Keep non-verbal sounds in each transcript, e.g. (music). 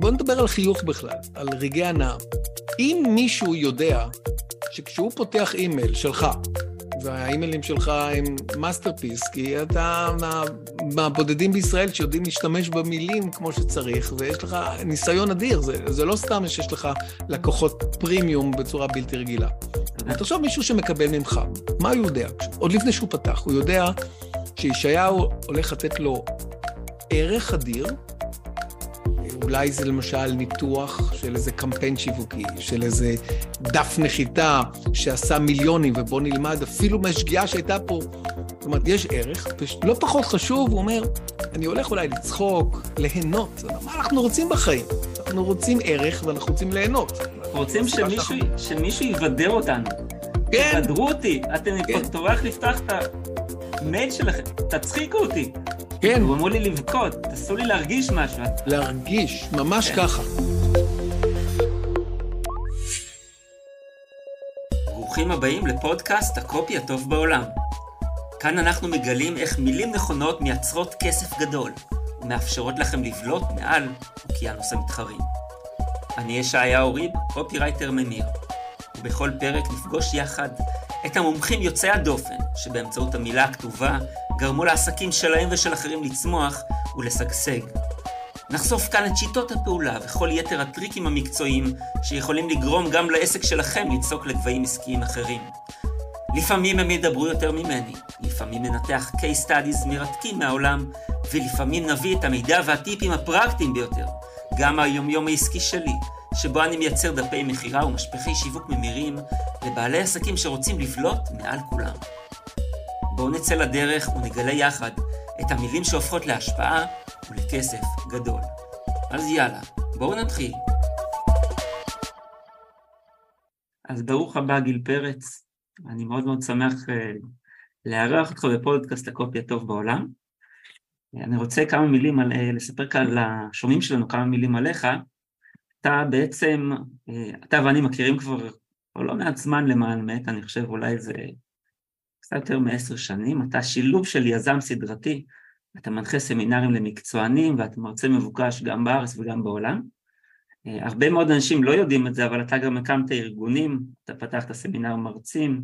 בואו נדבר על חיוך בכלל, על רגעי הנאה. אם מישהו יודע שכשהוא פותח אימייל שלך, והאימיילים שלך הם masterpiece, כי אתה מה, מהבודדים בישראל שיודעים להשתמש במילים כמו שצריך, ויש לך ניסיון אדיר, זה, זה לא סתם שיש לך לקוחות פרימיום בצורה בלתי רגילה. תחשוב מישהו שמקבל ממך, מה הוא יודע? עוד לפני שהוא פתח, הוא יודע שישעיהו הולך לתת לו ערך אדיר, אולי זה למשל ניתוח של איזה קמפיין שיווקי, של איזה דף נחיתה שעשה מיליונים, ובוא נלמד אפילו מהשגיאה שהייתה פה. זאת אומרת, יש ערך, ולא פחות חשוב, הוא אומר, אני הולך אולי לצחוק, ליהנות. מה אנחנו רוצים בחיים? אנחנו רוצים ערך ואנחנו רוצים ליהנות. רוצים שמישהו, שמישהו יבדר אותנו. כן. תבדרו אותי. אתם כן. טורח לפתוח את המייל שלכם, תצחיקו אותי. כן. תגרמו לי לבכות, תעשו לי להרגיש משהו. להרגיש, ממש כן. ככה. ברוכים הבאים לפודקאסט הקופי הטוב בעולם. כאן אנחנו מגלים איך מילים נכונות מייצרות כסף גדול, ומאפשרות לכם לבלוט מעל אוקיינוס המתחרים. אני ישעיהו ריב, קופירייטר ממיר, ובכל פרק נפגוש יחד את המומחים יוצאי הדופן, שבאמצעות המילה הכתובה גרמו לעסקים שלהם ושל אחרים לצמוח ולשגשג. נחשוף כאן את שיטות הפעולה וכל יתר הטריקים המקצועיים שיכולים לגרום גם לעסק שלכם לצעוק לגבהים עסקיים אחרים. לפעמים הם ידברו יותר ממני, לפעמים ננתח case studies מרתקים מהעולם, ולפעמים נביא את המידע והטיפים הפרקטיים ביותר, גם היומיום העסקי שלי, שבו אני מייצר דפי מכירה ומשפחי שיווק ממירים לבעלי עסקים שרוצים לבלוט מעל כולם. בואו נצא לדרך ונגלה יחד את המילים שהופכות להשפעה ולכסף גדול. אז יאללה, בואו נתחיל. אז ברוך הבא גיל פרץ, אני מאוד מאוד שמח uh, לארח אותך בפודקאסט הקופי הטוב בעולם. אני רוצה כמה מילים, על, uh, לספר כאן לשומעים שלנו כמה מילים עליך. אתה בעצם, uh, אתה ואני מכירים כבר לא מעט זמן למען מת, אני חושב אולי זה קצת יותר מעשר שנים, אתה שילוב של יזם סדרתי, אתה מנחה סמינרים למקצוענים ואתה מרצה מבוקש גם בארץ וגם בעולם. אה, הרבה מאוד אנשים לא יודעים את זה, אבל אתה גם הקמת ארגונים, אתה פתחת סמינר מרצים,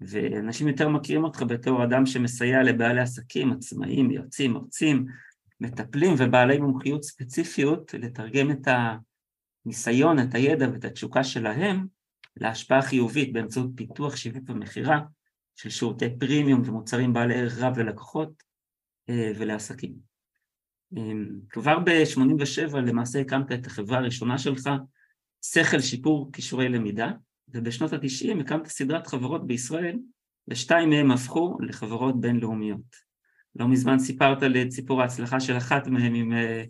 ואנשים יותר מכירים אותך בתור אדם שמסייע לבעלי עסקים, עצמאים, יועצים, מרצים, מטפלים ובעלי מומחיות ספציפיות לתרגם את הניסיון, את הידע ואת התשוקה שלהם להשפעה חיובית באמצעות פיתוח, שיווק ומכירה של שירותי פרימיום ומוצרים בעלי ערך רב ללקוחות אה, ולעסקים. אמ, כבר ב-87 למעשה הקמת את החברה הראשונה שלך, שכל שיפור כישורי למידה, ובשנות ה-90 הקמת סדרת חברות בישראל, ושתיים מהן הפכו לחברות בינלאומיות. לא מזמן סיפרת לי את סיפור ההצלחה של אחת מהן עם, אה,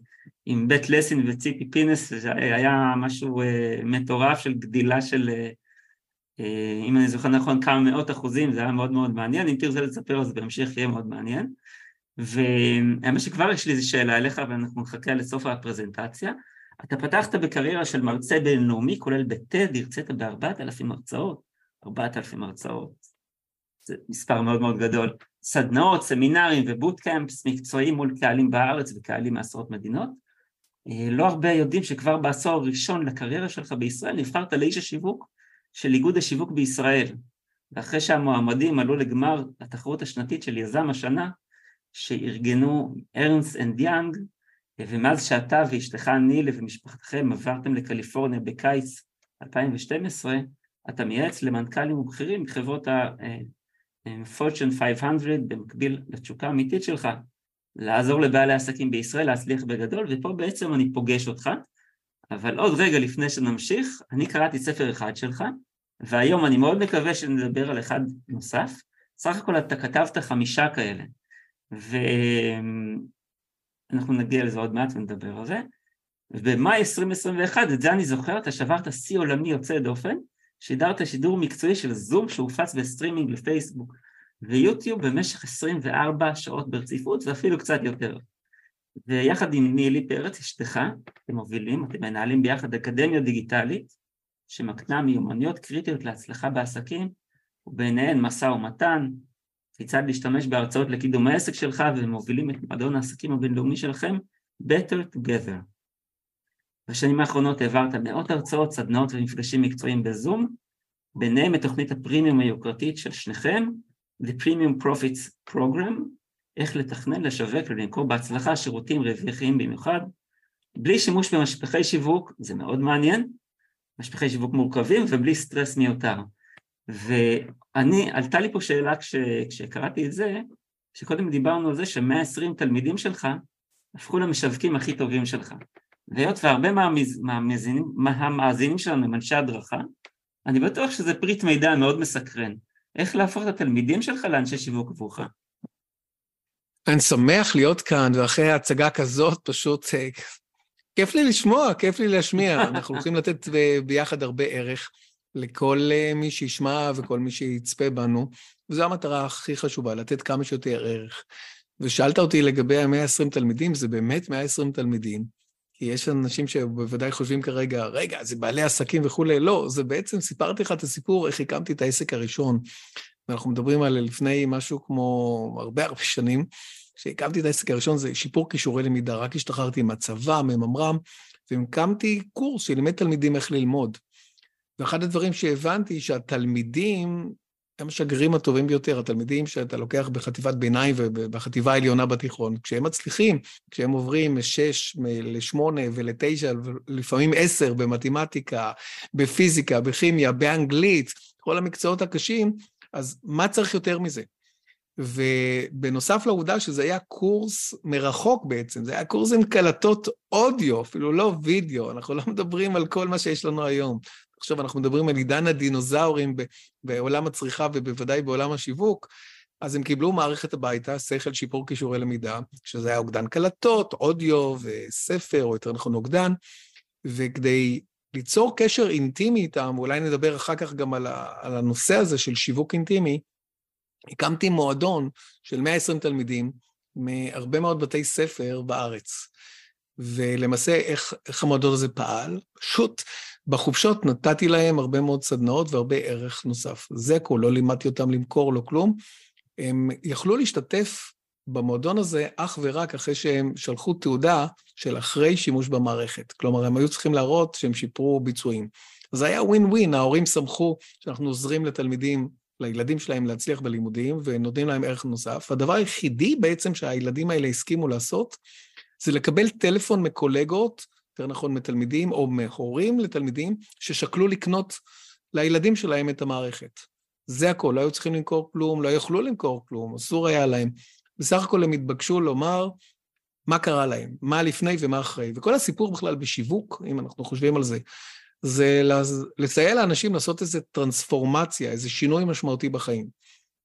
עם בית לסין וציפי פינס, היה משהו אה, מטורף של גדילה של אה, אם אני זוכר נכון, כמה מאות אחוזים, זה היה מאוד מאוד מעניין, אם תרצה לספר זה בהמשך יהיה מאוד מעניין. והאמת שכבר יש לי איזו שאלה אליך ואנחנו נחכה לסוף הפרזנטציה. אתה פתחת בקריירה של מרצה בינלאומי, כולל בטד, הרצית בארבעת אלפים הרצאות, ארבעת אלפים הרצאות, זה מספר מאוד מאוד גדול, סדנאות, סמינרים ו bootcamps מקצועיים מול קהלים בארץ וקהלים מעשרות מדינות. אה, לא הרבה יודעים שכבר בעשור הראשון לקריירה שלך בישראל נבחרת לאיש השיווק של איגוד השיווק בישראל, ואחרי שהמועמדים עלו לגמר התחרות השנתית של יזם השנה, שארגנו Ernst & Young, ומאז שאתה ואשתך נילי ומשפחתכם עברתם לקליפורניה בקיץ 2012, אתה מייעץ למנכ"לים ובכירים מחברות ה-Fortune 500 במקביל לתשוקה האמיתית שלך, לעזור לבעלי עסקים בישראל להצליח בגדול, ופה בעצם אני פוגש אותך, אבל עוד רגע לפני שנמשיך, אני קראתי ספר אחד שלך, והיום אני מאוד מקווה שנדבר על אחד נוסף. סך הכל אתה כתבת חמישה כאלה, ואנחנו נגיע לזה עוד מעט ונדבר על זה. ובמאי 2021, את זה אני זוכר, אתה שברת שיא עולמי יוצא דופן, שידרת שידור מקצועי של זום שהופץ בסטרימינג לפייסבוק ויוטיוב במשך 24 שעות ברציפות ואפילו קצת יותר. ויחד עם נילי פרץ, אשתך, אתם מובילים, אתם מנהלים ביחד אקדמיה דיגיטלית, שמקנה מיומנויות קריטיות להצלחה בעסקים, וביניהן משא ומתן, כיצד להשתמש בהרצאות לקידום העסק שלך, ומובילים את מועדון העסקים הבינלאומי שלכם, Better Together. בשנים האחרונות העברת מאות הרצאות, סדנאות ומפגשים מקצועיים בזום, ביניהם את תוכנית הפרימיום היוקרתית של שניכם, The Premium Profits Program, איך לתכנן, לשווק ולמכור בהצלחה שירותים רווחיים במיוחד, בלי שימוש במשפחי שיווק, זה מאוד מעניין, משפחי שיווק מורכבים ובלי סטרס מיותר. ואני, עלתה לי פה שאלה כש, כשקראתי את זה, שקודם דיברנו על זה ש-120 תלמידים שלך הפכו למשווקים הכי טובים שלך. והיות והרבה מהמאזינים, מהמאזינים שלנו הם אנשי הדרכה, אני בטוח שזה פריט מידע מאוד מסקרן. איך להפוך את התלמידים שלך לאנשי שיווק עבורך? אני שמח להיות כאן, ואחרי הצגה כזאת פשוט אה, כיף לי לשמוע, כיף לי להשמיע. (laughs) אנחנו הולכים לתת ביחד הרבה ערך לכל אה, מי שישמע וכל מי שיצפה בנו, וזו המטרה הכי חשובה, לתת כמה שיותר ערך. ושאלת אותי לגבי ה-120 תלמידים, זה באמת 120 תלמידים. כי יש אנשים שבוודאי חושבים כרגע, רגע, זה בעלי עסקים וכולי. לא, זה בעצם, סיפרתי לך את הסיפור, איך הקמתי את העסק הראשון. ואנחנו מדברים על לפני משהו כמו הרבה הרבה שנים. כשהקמתי את העסק הראשון זה שיפור כישורי למידה, רק השתחררתי מהצבא, מממר"ם, והקמתי קורס שלימד תלמידים איך ללמוד. ואחד הדברים שהבנתי, שהתלמידים הם השגרירים הטובים ביותר, התלמידים שאתה לוקח בחטיבת ביניים ובחטיבה העליונה בתיכון, כשהם מצליחים, כשהם עוברים משש לשמונה ולתשע, לפעמים עשר במתמטיקה, בפיזיקה, בכימיה, באנגלית, כל המקצועות הקשים, אז מה צריך יותר מזה? ובנוסף לעובדה שזה היה קורס מרחוק בעצם, זה היה קורס עם קלטות אודיו, אפילו לא וידאו, אנחנו לא מדברים על כל מה שיש לנו היום. עכשיו אנחנו מדברים על עידן הדינוזאורים בעולם הצריכה ובוודאי בעולם השיווק, אז הם קיבלו מערכת הביתה, שכל שיפור כישורי למידה, שזה היה אוגדן קלטות, אודיו וספר, או יותר נכון אוגדן, וכדי ליצור קשר אינטימי איתם, ואולי נדבר אחר כך גם על, הנושא הזה של שיווק אינטימי, הקמתי מועדון של 120 תלמידים מהרבה מאוד בתי ספר בארץ. ולמעשה, איך, איך המועדון הזה פעל? פשוט בחופשות נתתי להם הרבה מאוד סדנאות והרבה ערך נוסף. זה הכול, לא לימדתי אותם למכור, לא כלום. הם יכלו להשתתף במועדון הזה אך ורק אחרי שהם שלחו תעודה של אחרי שימוש במערכת. כלומר, הם היו צריכים להראות שהם שיפרו ביצועים. זה היה ווין ווין, ההורים שמחו שאנחנו עוזרים לתלמידים לילדים שלהם להצליח בלימודים ונותנים להם ערך נוסף. הדבר היחידי בעצם שהילדים האלה הסכימו לעשות, זה לקבל טלפון מקולגות, יותר נכון מתלמידים, או מהורים לתלמידים, ששקלו לקנות לילדים שלהם את המערכת. זה הכל, לא היו צריכים למכור כלום, לא יכלו למכור כלום, אסור היה להם. בסך הכל הם התבקשו לומר מה קרה להם, מה לפני ומה אחרי. וכל הסיפור בכלל בשיווק, אם אנחנו חושבים על זה, זה לסייע לאנשים לעשות איזו טרנספורמציה, איזה שינוי משמעותי בחיים.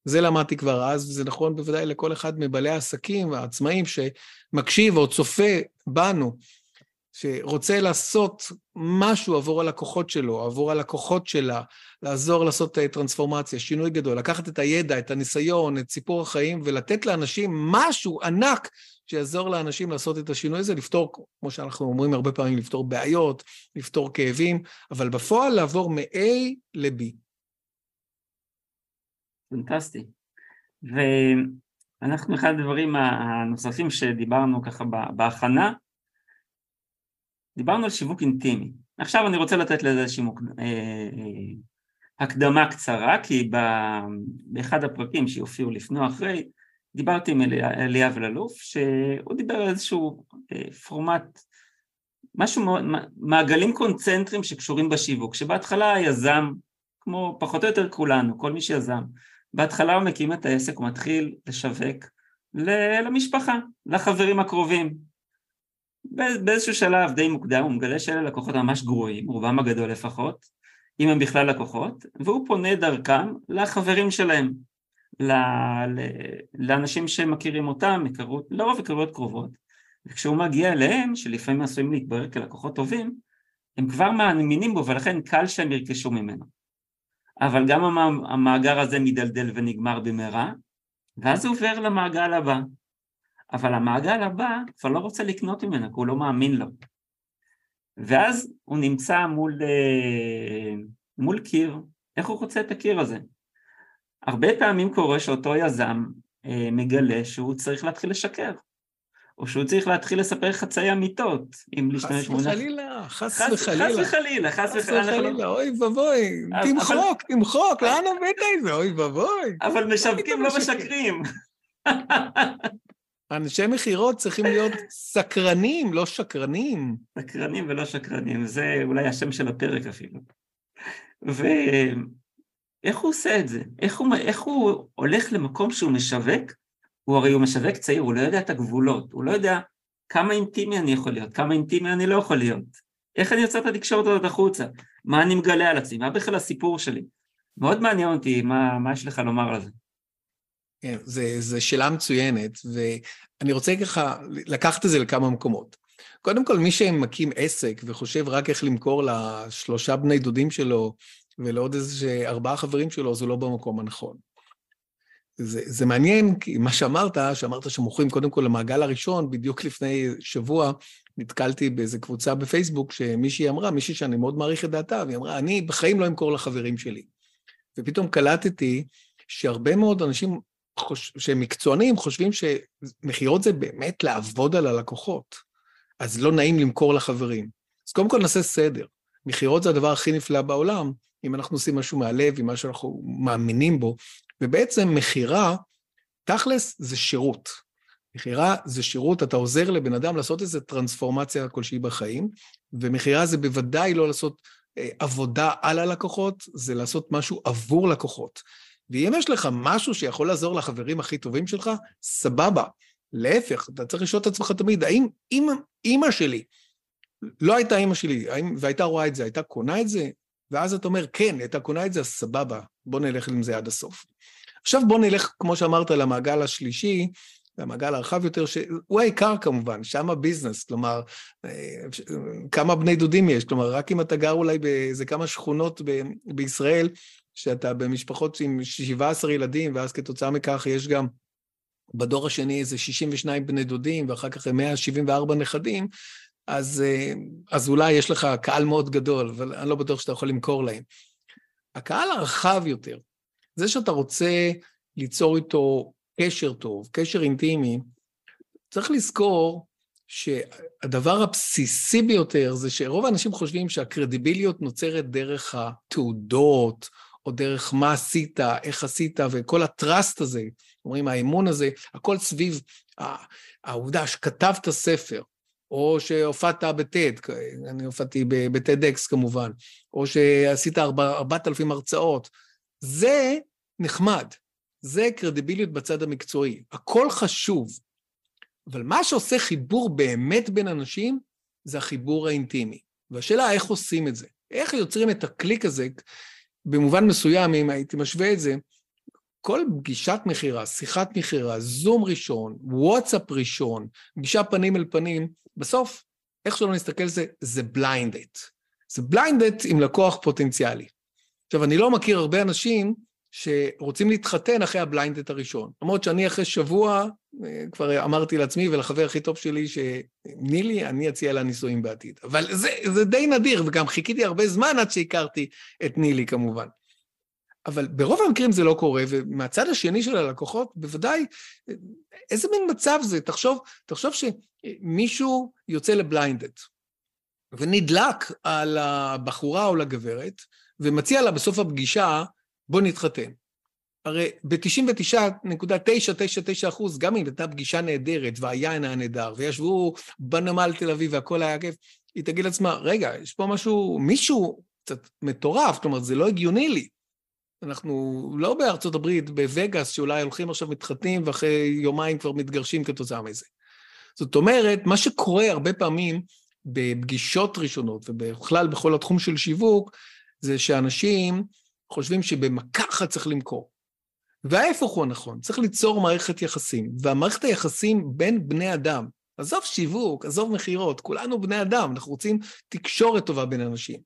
זה למדתי כבר אז, וזה נכון בוודאי לכל אחד מבעלי העסקים, העצמאים, שמקשיב או צופה בנו, שרוצה לעשות משהו עבור הלקוחות שלו, עבור הלקוחות שלה, לעזור לעשות טרנספורמציה, שינוי גדול, לקחת את הידע, את הניסיון, את סיפור החיים, ולתת לאנשים משהו ענק שיעזור לאנשים לעשות את השינוי הזה, לפתור, כמו שאנחנו אומרים הרבה פעמים, לפתור בעיות, לפתור כאבים, אבל בפועל לעבור מ-A ל-B. פנטסטי. ואנחנו, אחד הדברים הנוספים שדיברנו ככה בהכנה, דיברנו על שיווק אינטימי. עכשיו אני רוצה לתת לזה איזושהי מוק... אה, אה, הקדמה קצרה, כי באחד הפרקים שיופיעו לפני או אחרי, דיברתי עם אליאב אלאלוף, שהוא דיבר על איזשהו אה, פורמט, משהו מעגלים קונצנטריים שקשורים בשיווק, שבהתחלה היזם, כמו פחות או יותר כולנו, כל מי שיזם, בהתחלה הוא מקים את העסק, הוא מתחיל לשווק למשפחה, לחברים הקרובים. באיזשהו שלב די מוקדם הוא מגלה שאלה לקוחות ממש גרועים, רובם הגדול לפחות, אם הם בכלל לקוחות, והוא פונה דרכם לחברים שלהם. לאנשים שמכירים אותם, היכרות, לרוב היכרויות קרובות, וכשהוא מגיע אליהם, שלפעמים עשויים להתברר כלקוחות טובים, הם כבר מאמינים בו ולכן קל שהם ירכשו ממנו. אבל גם המאגר הזה מדלדל ונגמר במהרה, ואז הוא עובר למעגל הבא. אבל המעגל הבא כבר לא רוצה לקנות ממנו, כי הוא לא מאמין לו. ואז הוא נמצא מול, אה, מול קיר, איך הוא רוצה את הקיר הזה? הרבה פעמים קורה שאותו יזם אה, מגלה שהוא צריך להתחיל לשקר. או שהוא צריך להתחיל לספר חצאי אמיתות, אם להשתמש במונח... חס וחלילה, חס וחלילה. חס וחלילה, חס וחלילה. אוי ואבוי, תמחוק, תמחוק, לאן הבאת את זה? אוי ואבוי. אבל משווקים לא משקרים. (laughs) אנשי מכירות צריכים להיות סקרנים, לא שקרנים. סקרנים ולא שקרנים, זה אולי השם של הפרק אפילו. ואיך הוא עושה את זה? איך הוא, איך הוא הולך למקום שהוא משווק? הוא הרי הוא משווק צעיר, הוא לא יודע את הגבולות, הוא לא יודע כמה אינטימי אני יכול להיות, כמה אינטימי אני לא יכול להיות. איך אני יוצא את התקשורת הזאת החוצה? מה אני מגלה על עצמי? מה בכלל הסיפור שלי? מאוד מעניין אותי, מה, מה יש לך לומר על זה? כן, זו שאלה מצוינת, ואני רוצה ככה לקחת את זה לכמה מקומות. קודם כל, מי שמקים עסק וחושב רק איך למכור לשלושה בני דודים שלו ולעוד איזה ארבעה חברים שלו, זה לא במקום הנכון. זה, זה מעניין, כי מה שאמרת, שאמרת שמוכרים קודם כל למעגל הראשון, בדיוק לפני שבוע נתקלתי באיזה קבוצה בפייסבוק שמישהי אמרה, מישהי שאני מאוד מעריך את דעתה, והיא אמרה, אני בחיים לא אמכור לחברים שלי. ופתאום קלטתי שהרבה מאוד אנשים חוש... שהם מקצוענים חושבים שמכירות זה באמת לעבוד על הלקוחות, אז לא נעים למכור לחברים. אז קודם כל נעשה סדר. מכירות זה הדבר הכי נפלא בעולם, אם אנחנו עושים משהו מהלב, עם מה שאנחנו מאמינים בו, ובעצם מכירה, תכלס זה שירות. מכירה זה שירות, אתה עוזר לבן אדם לעשות איזו טרנספורמציה כלשהי בחיים, ומכירה זה בוודאי לא לעשות אה, עבודה על הלקוחות, זה לעשות משהו עבור לקוחות. ואם יש לך משהו שיכול לעזור לחברים הכי טובים שלך, סבבה. להפך, אתה צריך לשאול את עצמך תמיד, האם אימא שלי, לא הייתה אימא שלי, האם, והייתה רואה את זה, הייתה קונה את זה? ואז אתה אומר, כן, הייתה קונה את זה, אז סבבה, בוא נלך עם זה עד הסוף. עכשיו בוא נלך, כמו שאמרת, למעגל השלישי, למעגל הרחב יותר, שהוא העיקר כמובן, שם הביזנס, כלומר, אה, כמה בני דודים יש, כלומר, רק אם אתה גר אולי באיזה כמה שכונות ב- בישראל, שאתה במשפחות עם 17 ילדים, ואז כתוצאה מכך יש גם בדור השני איזה 62 בני דודים, ואחר כך 174 נכדים, אז, אה, אז אולי יש לך קהל מאוד גדול, אבל אני לא בטוח שאתה יכול למכור להם. הקהל הרחב יותר, זה שאתה רוצה ליצור איתו קשר טוב, קשר אינטימי, צריך לזכור שהדבר הבסיסי ביותר זה שרוב האנשים חושבים שהקרדיביליות נוצרת דרך התעודות, או דרך מה עשית, איך עשית, וכל הטראסט הזה, אומרים האמון הזה, הכל סביב העובדה שכתבת ספר, או שהופעת בטד, אני הופעתי בטד אקס כמובן, או שעשית ארבעת אלפים הרצאות. זה נחמד, זה קרדיביליות בצד המקצועי, הכל חשוב. אבל מה שעושה חיבור באמת בין אנשים, זה החיבור האינטימי. והשאלה איך עושים את זה. איך יוצרים את הקליק הזה במובן מסוים, אם הייתי משווה את זה, כל פגישת מכירה, שיחת מכירה, זום ראשון, וואטסאפ ראשון, פגישה פנים אל פנים, בסוף, איך שלא נסתכל על זה, זה blind date. זה blind date עם לקוח פוטנציאלי. עכשיו, אני לא מכיר הרבה אנשים שרוצים להתחתן אחרי ה blind date הראשון. למרות שאני אחרי שבוע, אה, כבר אמרתי לעצמי ולחבר הכי טוב שלי, שנילי, אני אציע לה נישואים בעתיד. אבל זה, זה די נדיר, וגם חיכיתי הרבה זמן עד שהכרתי את נילי כמובן. אבל ברוב המקרים זה לא קורה, ומהצד השני של הלקוחות, בוודאי, איזה מין מצב זה? תחשוב, תחשוב שמישהו יוצא לבליינדט, ונדלק על הבחורה או לגברת, ומציע לה בסוף הפגישה, בוא נתחתן. הרי ב-99.999 אחוז, גם אם הייתה פגישה נהדרת והיין היה נהדר, וישבו בנמל תל אביב והכל היה כיף, היא תגיד לעצמה, רגע, יש פה משהו, מישהו קצת מטורף, כלומר, זה לא הגיוני לי. אנחנו לא בארצות הברית, בווגאס, שאולי הולכים עכשיו מתחתנים ואחרי יומיים כבר מתגרשים כתוצאה מזה. זאת אומרת, מה שקורה הרבה פעמים בפגישות ראשונות, ובכלל בכל התחום של שיווק, זה שאנשים חושבים שבמכה אחת צריך למכור. וההפך הוא הנכון, צריך ליצור מערכת יחסים, והמערכת היחסים בין בני אדם, עזוב שיווק, עזוב מכירות, כולנו בני אדם, אנחנו רוצים תקשורת טובה בין אנשים.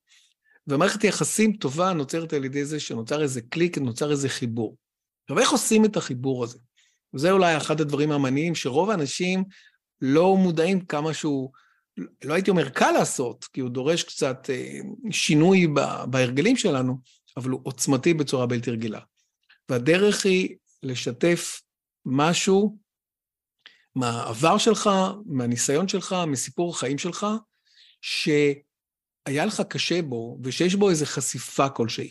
ומערכת יחסים טובה נוצרת על ידי זה שנוצר איזה קליק, נוצר איזה חיבור. עכשיו, איך עושים את החיבור הזה? וזה אולי אחד הדברים המעניינים, שרוב האנשים לא מודעים כמה שהוא, לא הייתי אומר קל לעשות, כי הוא דורש קצת אה, שינוי בהרגלים שלנו, אבל הוא עוצמתי בצורה בלתי רגילה. והדרך היא לשתף משהו מהעבר שלך, מהניסיון שלך, מסיפור החיים שלך, שהיה לך קשה בו, ושיש בו איזו חשיפה כלשהי.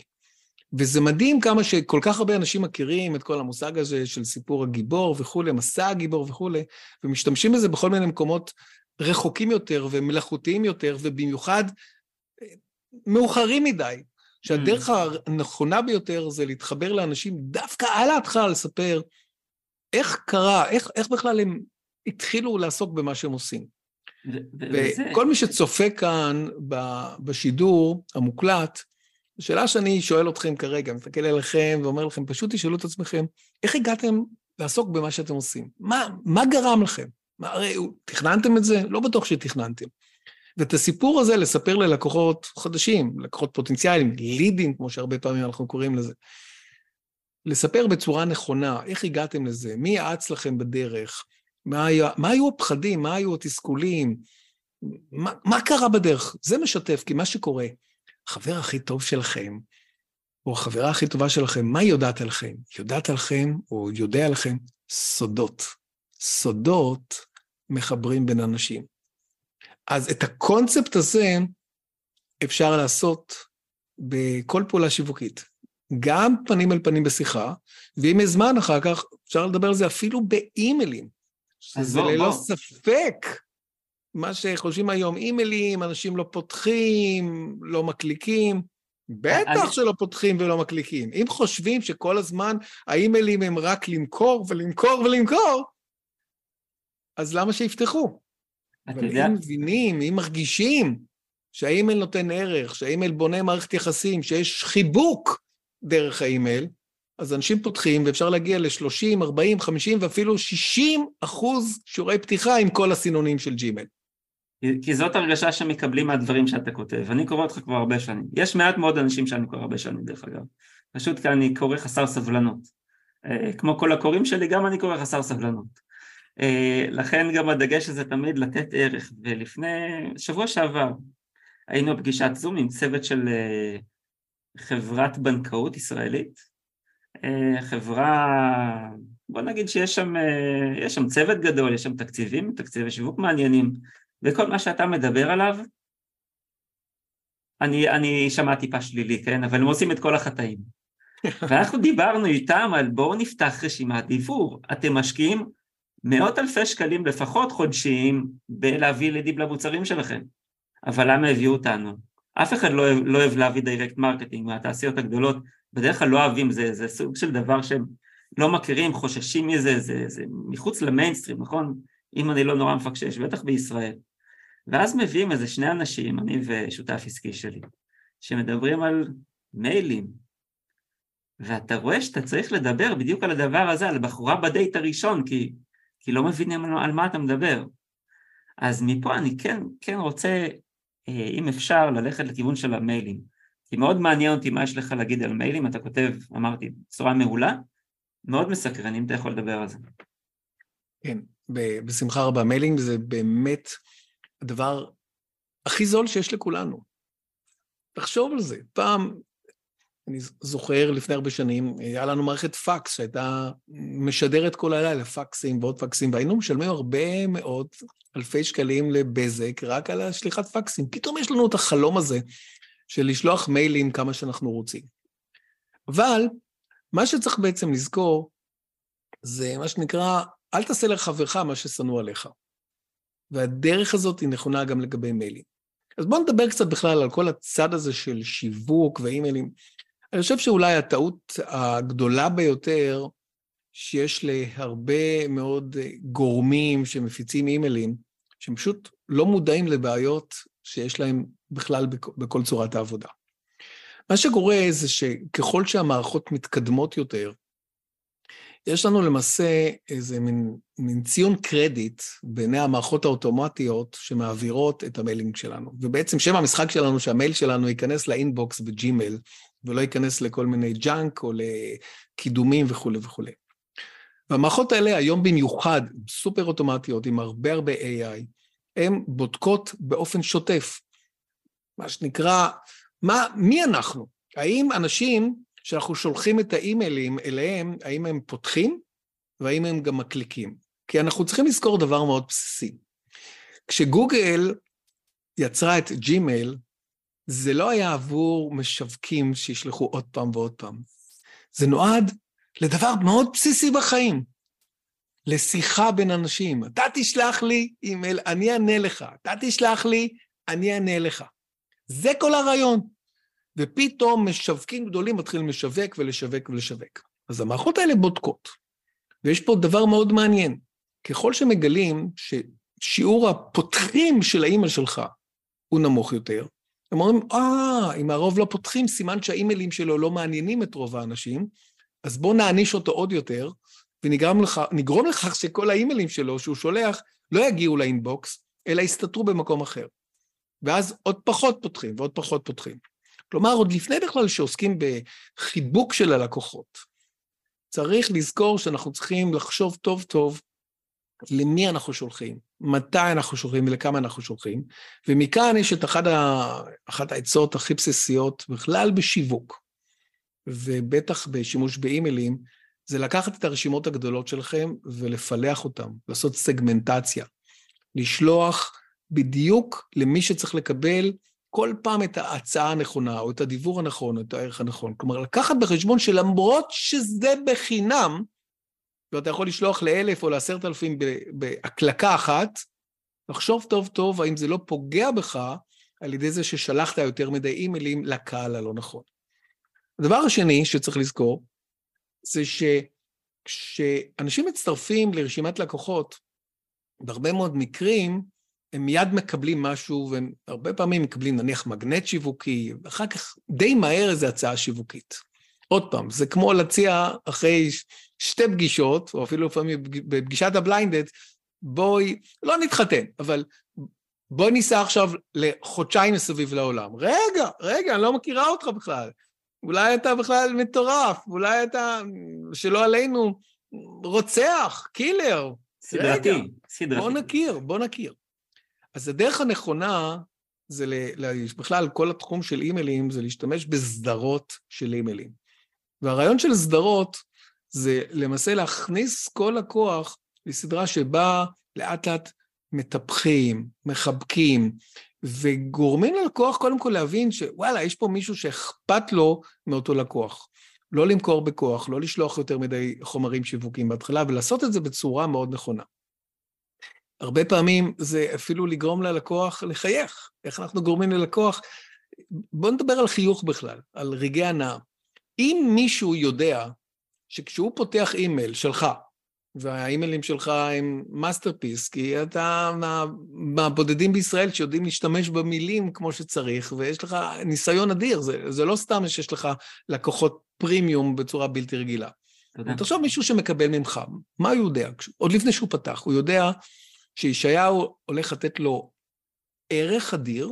וזה מדהים כמה שכל כך הרבה אנשים מכירים את כל המושג הזה של סיפור הגיבור וכולי, מסע הגיבור וכולי, ומשתמשים בזה בכל מיני מקומות רחוקים יותר ומלאכותיים יותר, ובמיוחד אה, מאוחרים מדי. שהדרך mm. הנכונה ביותר זה להתחבר לאנשים דווקא על ההתחלה לספר איך קרה, איך, איך בכלל הם התחילו לעסוק במה שהם עושים. וכל מי שצופה כאן בשידור המוקלט, השאלה שאני שואל אתכם כרגע, מסתכל עליכם ואומר לכם, פשוט תשאלו את עצמכם, איך הגעתם לעסוק במה שאתם עושים? מה, מה גרם לכם? מה, הרי תכננתם את זה? לא בטוח שתכננתם. ואת הסיפור הזה לספר ללקוחות חדשים, לקוחות פוטנציאליים, לידים, כמו שהרבה פעמים אנחנו קוראים לזה. לספר בצורה נכונה, איך הגעתם לזה, מי יעץ לכם בדרך, מה, היה, מה היו הפחדים, מה היו התסכולים, מה, מה קרה בדרך. זה משתף, כי מה שקורה, החבר הכי טוב שלכם, או החברה הכי טובה שלכם, מה היא יודעת עליכם? היא יודעת עליכם, או יודע עליכם, סודות. סודות מחברים בין אנשים. אז את הקונספט הזה אפשר לעשות בכל פעולה שיווקית. גם פנים אל פנים בשיחה, ואם יש זמן אחר כך, אפשר לדבר על זה אפילו באימיילים. שזה בוא, ללא בוא. ספק מה שחושבים היום, אימיילים, אנשים לא פותחים, לא מקליקים. בטח אני... שלא פותחים ולא מקליקים. אם חושבים שכל הזמן האימיילים הם רק למכור ולמכור ולמכור, אז למה שיפתחו? אבל יודע... אם מבינים, אם מרגישים שהאימייל נותן ערך, שהאימייל בונה מערכת יחסים, שיש חיבוק דרך האימייל, אז אנשים פותחים ואפשר להגיע ל-30, 40, 50 ואפילו 60 אחוז שיעורי פתיחה עם כל הסינונים של ג'ימייל. כי זאת הרגשה שמקבלים מהדברים שאתה כותב. אני קורא אותך כבר הרבה שנים. יש מעט מאוד אנשים שאני קורא הרבה שנים, דרך אגב. פשוט כי אני קורא חסר סבלנות. אה, כמו כל הקוראים שלי, גם אני קורא חסר סבלנות. אה, לכן גם הדגש הזה תמיד לתת ערך, ולפני שבוע שעבר היינו בפגישת זום עם צוות של אה, חברת בנקאות ישראלית, אה, חברה, בוא נגיד שיש שם, שם צוות גדול, יש שם תקציבים, תקציבי שיווק מעניינים, וכל מה שאתה מדבר עליו, אני, אני שמע טיפה שלילי, כן? אבל הם עושים את כל החטאים. (laughs) ואנחנו דיברנו איתם על בואו נפתח רשימת דיבור, אתם משקיעים מאות אלפי שקלים לפחות חודשיים בלהביא לידים למוצרים שלכם. אבל למה הביאו אותנו? אף אחד לא, לא אוהב להביא direct marketing מהתעשיות הגדולות, בדרך כלל לא אוהבים, זה, זה סוג של דבר שהם לא מכירים, חוששים מזה, זה, זה מחוץ למיינסטרים, נכון? אם אני לא נורא מפקשש, בטח בישראל. ואז מביאים איזה שני אנשים, אני ושותף עסקי שלי, שמדברים על מיילים, ואתה רואה שאתה צריך לדבר בדיוק על הדבר הזה, על בחורה בדייט הראשון, כי כי לא מבינים על מה אתה מדבר. אז מפה אני כן, כן רוצה, אה, אם אפשר, ללכת לכיוון של המיילים. כי מאוד מעניין אותי מה יש לך להגיד על מיילים, אתה כותב, אמרתי, בצורה מעולה, מאוד מסקרן, אם אתה יכול לדבר על זה. כן, בשמחה רבה. mailing זה באמת הדבר הכי זול שיש לכולנו. תחשוב על זה. פעם אני זוכר לפני הרבה שנים, היה לנו מערכת פקס שהייתה משדרת כל הלילה פקסים ועוד פקסים, והיינו משלמים הרבה מאוד אלפי שקלים לבזק רק על השליחת פקסים. פתאום יש לנו את החלום הזה של לשלוח מיילים כמה שאנחנו רוצים. אבל מה שצריך בעצם לזכור זה מה שנקרא, אל תעשה לחברך מה ששנוא עליך. והדרך הזאת היא נכונה גם לגבי מיילים. אז בואו נדבר קצת בכלל על כל הצד הזה של שיווק ואימיילים. אני חושב שאולי הטעות הגדולה ביותר שיש להרבה מאוד גורמים שמפיצים אימיילים, שהם פשוט לא מודעים לבעיות שיש להם בכלל בכל צורת העבודה. מה שקורה זה שככל שהמערכות מתקדמות יותר, יש לנו למעשה איזה מין, מין ציון קרדיט בעיני המערכות האוטומטיות שמעבירות את ה mailing שלנו. ובעצם שם המשחק שלנו, שהמייל שלנו ייכנס ל inbox בג'ימייל, ולא ייכנס לכל מיני junk או לקידומים וכולי וכולי. והמערכות האלה היום במיוחד, סופר אוטומטיות, עם הרבה הרבה AI, הן בודקות באופן שוטף. מה שנקרא, מה, מי אנחנו? האם אנשים שאנחנו שולחים את האימיילים אליהם, האם הם פותחים והאם הם גם מקליקים? כי אנחנו צריכים לזכור דבר מאוד בסיסי. כשגוגל יצרה את ג'ימייל, זה לא היה עבור משווקים שישלחו עוד פעם ועוד פעם. זה נועד לדבר מאוד בסיסי בחיים, לשיחה בין אנשים. אתה תשלח לי אימייל, אני אענה לך. אתה תשלח לי, אני אענה לך. זה כל הרעיון. ופתאום משווקים גדולים מתחילים לשווק ולשווק ולשווק. אז המערכות האלה בודקות. ויש פה דבר מאוד מעניין. ככל שמגלים ששיעור הפותחים של האימייל שלך הוא נמוך יותר, הם אומרים, אה, אם הרוב לא פותחים, סימן שהאימיילים שלו לא מעניינים את רוב האנשים, אז בואו נעניש אותו עוד יותר, ונגרום לך, לכך שכל האימיילים שלו שהוא שולח לא יגיעו לאינבוקס, אלא יסתתרו במקום אחר. ואז עוד פחות פותחים ועוד פחות פותחים. כלומר, עוד לפני בכלל שעוסקים בחיבוק של הלקוחות, צריך לזכור שאנחנו צריכים לחשוב טוב טוב למי אנחנו שולחים, מתי אנחנו שולחים ולכמה אנחנו שולחים, ומכאן יש את אחת, ה... אחת העצות הכי בסיסיות בכלל בשיווק, ובטח בשימוש באימיילים, זה לקחת את הרשימות הגדולות שלכם ולפלח אותן, לעשות סגמנטציה, לשלוח בדיוק למי שצריך לקבל כל פעם את ההצעה הנכונה, או את הדיבור הנכון, או את הערך הנכון. כלומר, לקחת בחשבון שלמרות שזה בחינם, ואתה יכול לשלוח לאלף או לעשרת אלפים בהקלקה אחת, לחשוב טוב טוב האם זה לא פוגע בך על ידי זה ששלחת יותר מדי אימיילים לקהל הלא נכון. הדבר השני שצריך לזכור, זה שכשאנשים מצטרפים לרשימת לקוחות, בהרבה מאוד מקרים, הם מיד מקבלים משהו, והם הרבה פעמים מקבלים נניח מגנט שיווקי, ואחר כך די מהר איזו הצעה שיווקית. עוד פעם, זה כמו להציע אחרי שתי פגישות, או אפילו לפעמים בפגישת הבליינדד, בואי, לא נתחתן, אבל בואי ניסע עכשיו לחודשיים מסביב לעולם. רגע, רגע, אני לא מכירה אותך בכלל. אולי אתה בכלל מטורף, אולי אתה, שלא עלינו, רוצח, קילר. סדרתי, רגע, סדרתי. בוא נכיר, בוא נכיר. אז הדרך הנכונה זה ל, ל, בכלל, כל התחום של אימיילים זה להשתמש בסדרות של אימיילים. והרעיון של סדרות זה למעשה להכניס כל לקוח לסדרה שבה לאט לאט מטפחים, מחבקים, וגורמים ללקוח קודם כל להבין שוואלה, יש פה מישהו שאכפת לו מאותו לקוח. לא למכור בכוח, לא לשלוח יותר מדי חומרים שיווקים בהתחלה, ולעשות את זה בצורה מאוד נכונה. הרבה פעמים זה אפילו לגרום ללקוח לחייך. איך אנחנו גורמים ללקוח? בואו נדבר על חיוך בכלל, על רגעי הנאה. אם מישהו יודע שכשהוא פותח אימייל שלך, והאימיילים שלך הם masterpiece, כי אתה מהבודדים בישראל שיודעים להשתמש במילים כמו שצריך, ויש לך ניסיון אדיר, זה, זה לא סתם שיש לך לקוחות פרימיום בצורה בלתי רגילה. תודה. תחשוב מישהו שמקבל ממך, מה הוא יודע? עוד לפני שהוא פתח, הוא יודע שישעיהו הולך לתת לו ערך אדיר,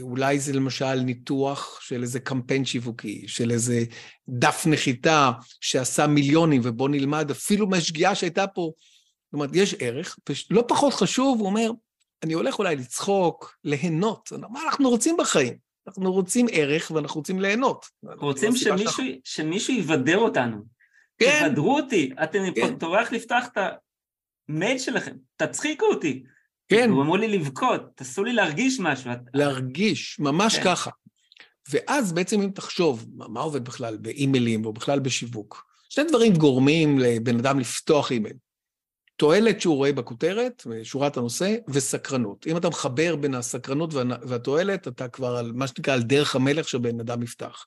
אולי זה למשל ניתוח של איזה קמפיין שיווקי, של איזה דף נחיתה שעשה מיליונים, ובוא נלמד אפילו מהשגיאה שהייתה פה. זאת אומרת, יש ערך, ולא פחות חשוב, הוא אומר, אני הולך אולי לצחוק, ליהנות. מה אנחנו רוצים בחיים? אנחנו רוצים ערך ואנחנו רוצים ליהנות. רוצים שמישהו, שאנחנו... שמישהו יבדר אותנו. כן. תבדרו אותי. אתם כן. טורח לפתח את המייל שלכם, תצחיקו אותי. כן. הוא אמור לי לבכות, תעשו לי להרגיש משהו. להרגיש, ממש כן. ככה. ואז בעצם אם תחשוב, מה עובד בכלל באימיילים או בכלל בשיווק? שני דברים גורמים לבן אדם לפתוח אימייל. תועלת שהוא רואה בכותרת, שורת הנושא, וסקרנות. אם אתה מחבר בין הסקרנות והתועלת, אתה כבר על מה שנקרא, על דרך המלך שבן אדם יפתח.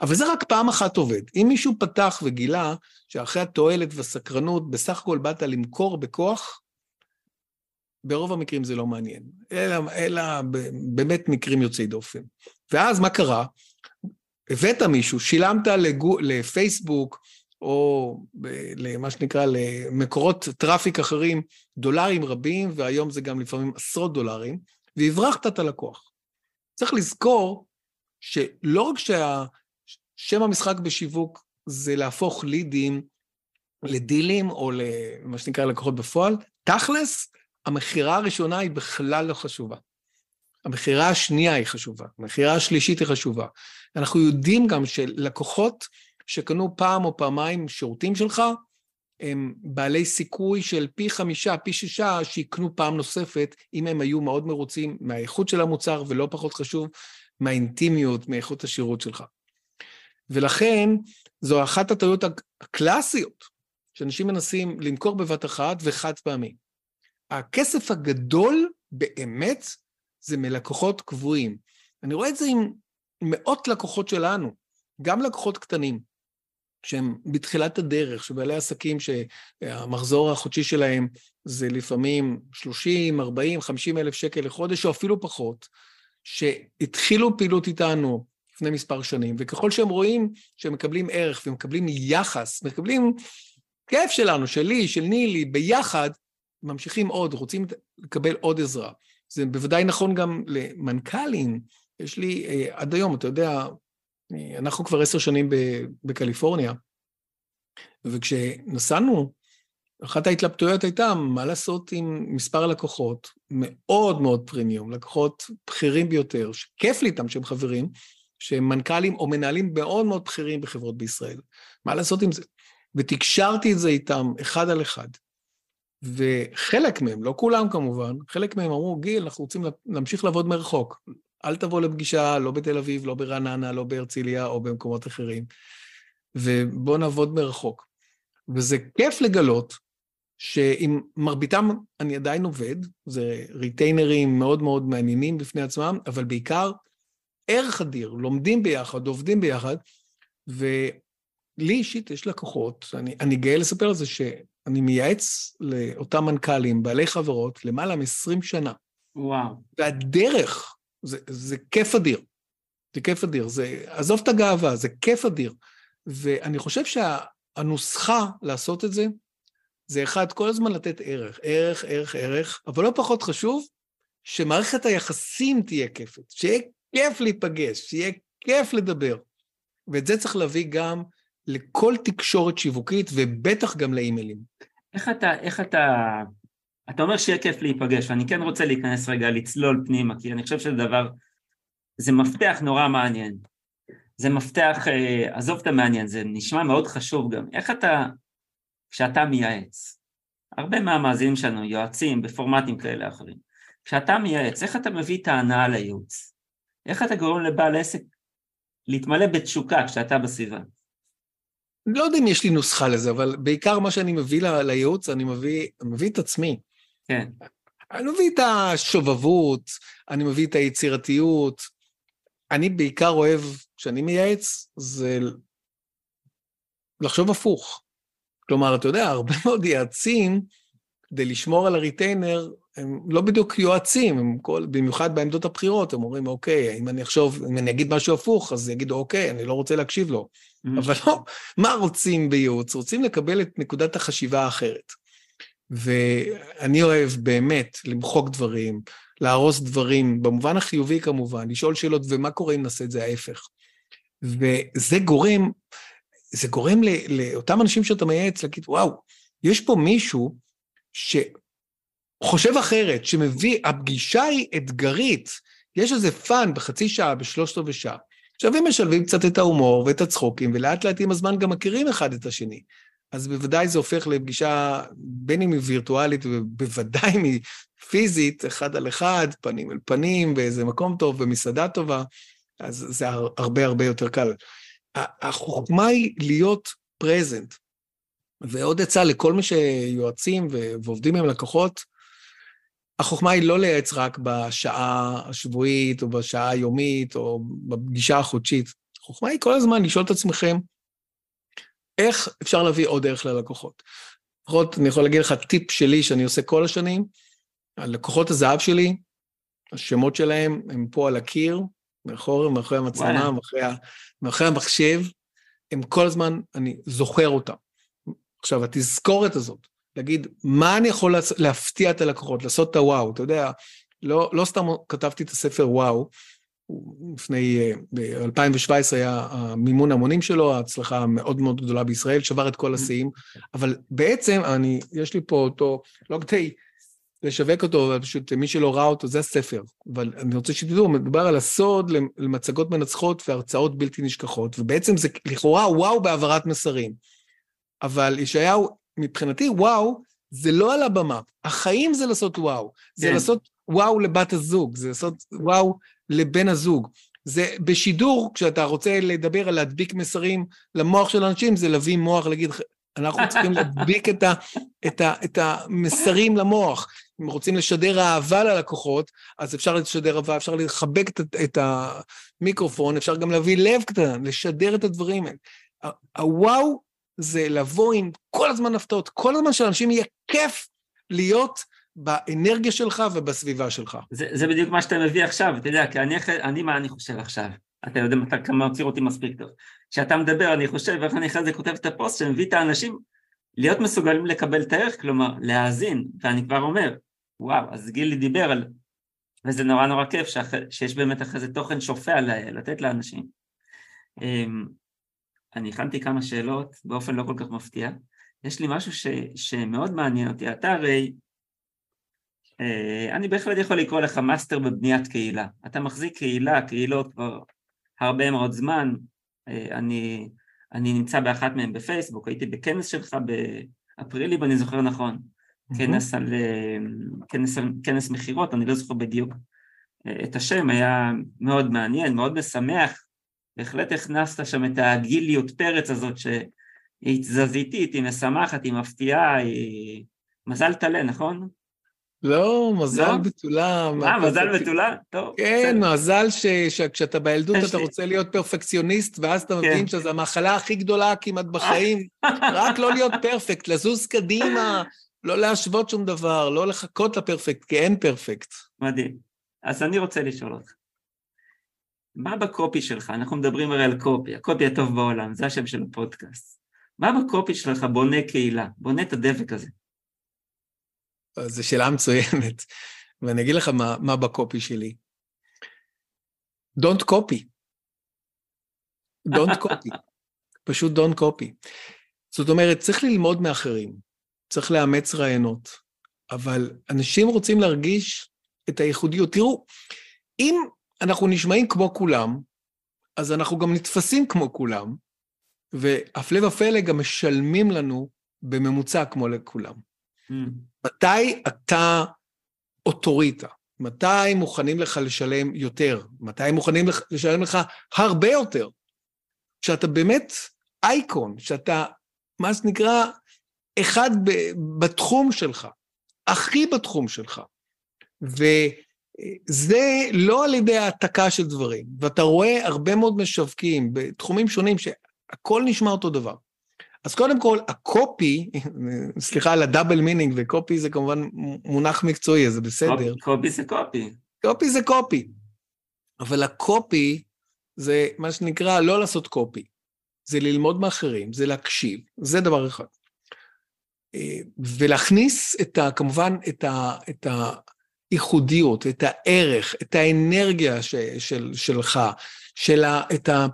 אבל זה רק פעם אחת עובד. אם מישהו פתח וגילה שאחרי התועלת והסקרנות, בסך הכל באת למכור בכוח, ברוב המקרים זה לא מעניין, אלא, אלא באמת מקרים יוצאי דופן. ואז מה קרה? הבאת מישהו, שילמת לגו, לפייסבוק, או למה שנקרא, למקורות traffic אחרים, דולרים רבים, והיום זה גם לפעמים עשרות דולרים, והברחת את הלקוח. צריך לזכור שלא רק ששם המשחק בשיווק זה להפוך לידים לדילים, או למה שנקרא לקוחות בפועל, תכלס, המכירה הראשונה היא בכלל לא חשובה. המכירה השנייה היא חשובה, המכירה השלישית היא חשובה. אנחנו יודעים גם שלקוחות שקנו פעם או פעמיים שירותים שלך, הם בעלי סיכוי של פי חמישה, פי שישה, שיקנו פעם נוספת, אם הם היו מאוד מרוצים מהאיכות של המוצר, ולא פחות חשוב, מהאינטימיות, מאיכות השירות שלך. ולכן, זו אחת הטעויות הקלאסיות, שאנשים מנסים למכור בבת אחת וחד פעמי. הכסף הגדול באמת זה מלקוחות קבועים. אני רואה את זה עם מאות לקוחות שלנו, גם לקוחות קטנים. שהם בתחילת הדרך, שבעלי עסקים שהמחזור החודשי שלהם זה לפעמים 30, 40, 50 אלף שקל לחודש, או אפילו פחות, שהתחילו פעילות איתנו לפני מספר שנים, וככל שהם רואים שהם מקבלים ערך ומקבלים יחס, מקבלים כיף שלנו, שלי, של נילי, ביחד, ממשיכים עוד, רוצים לקבל עוד עזרה. זה בוודאי נכון גם למנכ"לים. יש לי אה, עד היום, אתה יודע, אנחנו כבר עשר שנים בקליפורניה, וכשנסענו, אחת ההתלבטויות הייתה מה לעשות עם מספר לקוחות מאוד מאוד פרימיום, לקוחות בכירים ביותר, שכיף לי איתם שהם חברים, שהם מנכ"לים או מנהלים מאוד מאוד בכירים בחברות בישראל. מה לעשות עם זה? ותקשרתי את זה איתם אחד על אחד. וחלק מהם, לא כולם כמובן, חלק מהם אמרו, גיל, אנחנו רוצים להמשיך לעבוד מרחוק. אל תבוא לפגישה, לא בתל אביב, לא ברעננה, לא בהרצליה או במקומות אחרים, ובוא נעבוד מרחוק. וזה כיף לגלות שעם מרביתם אני עדיין עובד, זה ריטיינרים מאוד מאוד מעניינים בפני עצמם, אבל בעיקר ערך אדיר, לומדים ביחד, עובדים ביחד, ולי אישית יש לקוחות, אני, אני גאה לספר על זה שאני מייעץ לאותם מנכ"לים, בעלי חברות, למעלה מ-20 שנה. וואו. והדרך זה, זה כיף אדיר. זה כיף אדיר. זה, עזוב את הגאווה, זה כיף אדיר. ואני חושב שהנוסחה לעשות את זה, זה אחד, כל הזמן לתת ערך, ערך, ערך, ערך, אבל לא פחות חשוב, שמערכת היחסים תהיה כיפת, שיהיה כיף להיפגש, שיהיה כיף לדבר. ואת זה צריך להביא גם לכל תקשורת שיווקית, ובטח גם לאימיילים. איך אתה, איך אתה אתה אומר שיהיה כיף להיפגש, ואני כן רוצה להיכנס רגע, לצלול פנימה, כי אני חושב שזה דבר, זה מפתח נורא מעניין. זה מפתח, אה, עזוב את המעניין, זה נשמע מאוד חשוב גם. איך אתה, כשאתה מייעץ, הרבה מהמאזינים שלנו, יועצים בפורמטים כאלה אחרים, כשאתה מייעץ, איך אתה מביא את ההנאה לייעוץ? איך אתה גורם לבעל עסק להתמלא בתשוקה כשאתה בסביבה? לא יודע אם יש לי נוסחה לזה, אבל בעיקר מה שאני מביא לייעוץ, אני מביא, מביא את עצמי. כן. אני מביא את השובבות, אני מביא את היצירתיות. אני בעיקר אוהב, כשאני מייעץ, זה לחשוב הפוך. כלומר, אתה יודע, הרבה מאוד יועצים, כדי לשמור על הריטיינר, הם לא בדיוק יועצים, הם כל, במיוחד בעמדות הבכירות, הם אומרים, אוקיי, אם אני אחשוב, אם אני אגיד משהו הפוך, אז יגידו, אוקיי, אני לא רוצה להקשיב לו. Mm-hmm. אבל לא, מה רוצים בייעוץ? רוצים לקבל את נקודת החשיבה האחרת. ואני אוהב באמת למחוק דברים, להרוס דברים, במובן החיובי כמובן, לשאול שאלות, ומה קורה אם נעשה את זה ההפך. וזה גורם, זה גורם לאותם אנשים שאתה מייעץ להגיד, וואו, יש פה מישהו שחושב אחרת, שמביא, הפגישה היא אתגרית, יש איזה fun בחצי שעה, בשלושת רבעי שעה. עכשיו הם משלבים קצת את ההומור ואת הצחוקים, ולאט לאט עם הזמן גם מכירים אחד את השני. אז בוודאי זה הופך לפגישה, בין אם היא וירטואלית ובוודאי אם היא פיזית, אחד על אחד, פנים אל פנים, באיזה מקום טוב, במסעדה טובה, אז זה הרבה הרבה יותר קל. החוכמה היא להיות פרזנט. ועוד עצה לכל מי שיועצים ועובדים עם לקוחות, החוכמה היא לא לייעץ רק בשעה השבועית, או בשעה היומית, או בפגישה החודשית. החוכמה היא כל הזמן לשאול את עצמכם, איך אפשר להביא עוד ערך ללקוחות? לפחות אני יכול להגיד לך טיפ שלי שאני עושה כל השנים, הלקוחות הזהב שלי, השמות שלהם הם פה על הקיר, מאחור, מאחורי המצלמה, מאחורי, מאחורי המחשב, הם כל הזמן, אני זוכר אותם. עכשיו, התזכורת הזאת, להגיד, מה אני יכול להפתיע את הלקוחות, לעשות את הוואו, אתה יודע, לא, לא סתם כתבתי את הספר וואו, לפני, ב-2017 היה המימון המונים שלו, ההצלחה המאוד מאוד גדולה בישראל, שבר את כל השיאים, אבל בעצם, אני, יש לי פה אותו, לא כדי לשווק אותו, פשוט מי שלא ראה אותו, זה הספר. אבל אני רוצה שתדעו, מדובר על הסוד למצגות מנצחות והרצאות בלתי נשכחות, ובעצם זה לכאורה וואו בהעברת מסרים. אבל ישעיהו מבחינתי, וואו, זה לא על הבמה. החיים זה לעשות וואו. זה כן. לעשות וואו לבת הזוג, זה לעשות וואו לבן הזוג. זה בשידור, כשאתה רוצה לדבר על להדביק מסרים למוח של אנשים, זה להביא מוח, להגיד, אנחנו צריכים להדביק את, ה, את, ה, את המסרים למוח. אם רוצים לשדר אהבה ללקוחות, אז אפשר לשדר אהבה, אפשר לחבק את, את המיקרופון, אפשר גם להביא לב קטן, לשדר את הדברים האלה. הוואו זה לבוא עם כל הזמן הפתעות, כל הזמן שלאנשים יהיה כיף להיות באנרגיה שלך ובסביבה שלך. זה, זה בדיוק מה שאתה מביא עכשיו, אתה יודע, כי אני, אני מה אני חושב עכשיו. אתה יודע, אתה כמה מכיר אותי מספיק טוב. כשאתה מדבר, אני חושב, איך אני אחרי זה כותב את הפוסט, שמביא את האנשים להיות מסוגלים לקבל את הערך, כלומר, להאזין, ואני כבר אומר, וואו, אז גילי דיבר על... וזה נורא נורא כיף שאח... שיש באמת אחרי זה תוכן שופע. לתת לאנשים. אני הכנתי כמה שאלות באופן לא כל כך מפתיע. יש לי משהו ש... שמאוד מעניין אותי. אתה הרי, אה, אני בהחלט יכול לקרוא לך מאסטר בבניית קהילה. אתה מחזיק קהילה, קהילות כבר הרבה מאוד זמן. אה, אני, אני נמצא באחת מהן בפייסבוק, הייתי בכנס שלך באפריל, אם אני זוכר נכון. כנס על, אה, כנס, כנס מכירות, אני לא זוכר בדיוק אה, את השם, היה מאוד מעניין, מאוד משמח. בהחלט הכנסת שם את הגיליות פרץ הזאת שהיא תזזיתית, היא משמחת, היא מפתיעה, היא... מזל טלה, נכון? לא, מזל לא? בתולה. אה, מזל בתולה? טוב. כן, בסדר. מזל ש- שכשאתה בילדות יש אתה לי. רוצה להיות פרפקציוניסט, ואז אתה כן. מבין שזו המחלה הכי גדולה כמעט בחיים, (laughs) רק לא להיות פרפקט, לזוז קדימה, לא להשוות שום דבר, לא לחכות לפרפקט, כי אין פרפקט. מדהים. אז אני רוצה לשאול אותך, מה בקופי שלך, אנחנו מדברים הרי על קופי, הקופי הטוב בעולם, זה השם של הפודקאסט. מה בקופי שלך בונה קהילה, בונה את הדבק הזה? זו שאלה מצוינת, ואני אגיד לך מה, מה בקופי שלי. Don't copy. Don't copy. (laughs) פשוט don't copy. זאת אומרת, צריך ללמוד מאחרים, צריך לאמץ רעיונות, אבל אנשים רוצים להרגיש את הייחודיות. תראו, אם אנחנו נשמעים כמו כולם, אז אנחנו גם נתפסים כמו כולם, והפלא ופלא גם משלמים לנו בממוצע כמו לכולם. Mm, מתי אתה אוטוריטה? מתי מוכנים לך לשלם יותר? מתי מוכנים לך- לשלם לך הרבה יותר? שאתה באמת אייקון, שאתה, מה שנקרא, אחד ב- בתחום שלך, הכי בתחום שלך. וזה לא על ידי העתקה של דברים, ואתה רואה הרבה מאוד משווקים בתחומים שונים שהכל נשמע אותו דבר. אז קודם כל, ה copy, סליחה על ה double meaning, ו copy זה כמובן מונח מקצועי, אז זה בסדר. copy- זה copy. copy זה copy. אבל ה copy זה מה שנקרא לא לעשות copy. זה ללמוד מאחרים, זה להקשיב, זה דבר אחד. אה, ולהכניס את ה, כמובן את, ה, את הייחודיות, את הערך, את האנרגיה ש, של, שלך, של ה, את, ה,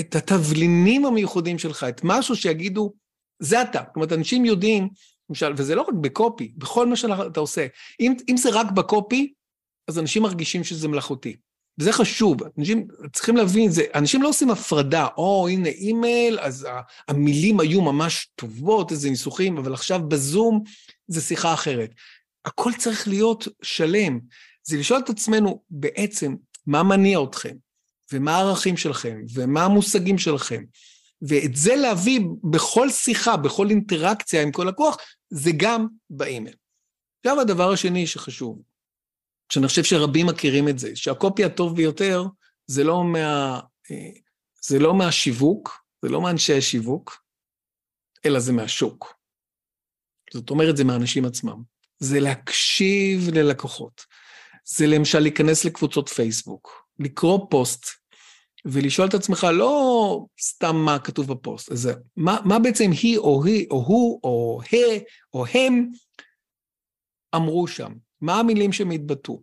את התבלינים המיוחדים שלך, את משהו שיגידו, זה אתה. זאת אומרת, אנשים יודעים, למשל, וזה לא רק בקופי, בכל מה שאתה עושה. אם, אם זה רק בקופי, אז אנשים מרגישים שזה מלאכותי. וזה חשוב, אנשים צריכים להבין את זה, אנשים לא עושים הפרדה, או הנה אימייל, אז המילים היו ממש טובות, איזה ניסוחים, אבל עכשיו בזום זה שיחה אחרת. הכל צריך להיות שלם. זה לשאול את עצמנו בעצם, מה מניע אתכם, ומה הערכים שלכם, ומה המושגים שלכם. ואת זה להביא בכל שיחה, בכל אינטראקציה עם כל לקוח, זה גם באימייל. עכשיו הדבר השני שחשוב, שאני חושב שרבים מכירים את זה, שהקופי הטוב ביותר זה לא, מה, אה, זה לא מהשיווק, זה לא מאנשי השיווק, אלא זה מהשוק. זאת אומרת, זה מהאנשים עצמם. זה להקשיב ללקוחות. זה למשל להיכנס לקבוצות פייסבוק, לקרוא פוסט ולשאול את עצמך לא סתם מה כתוב בפוסט, אז מה, מה בעצם היא או היא או הוא או ה או הם אמרו שם, מה המילים שהם התבטאו,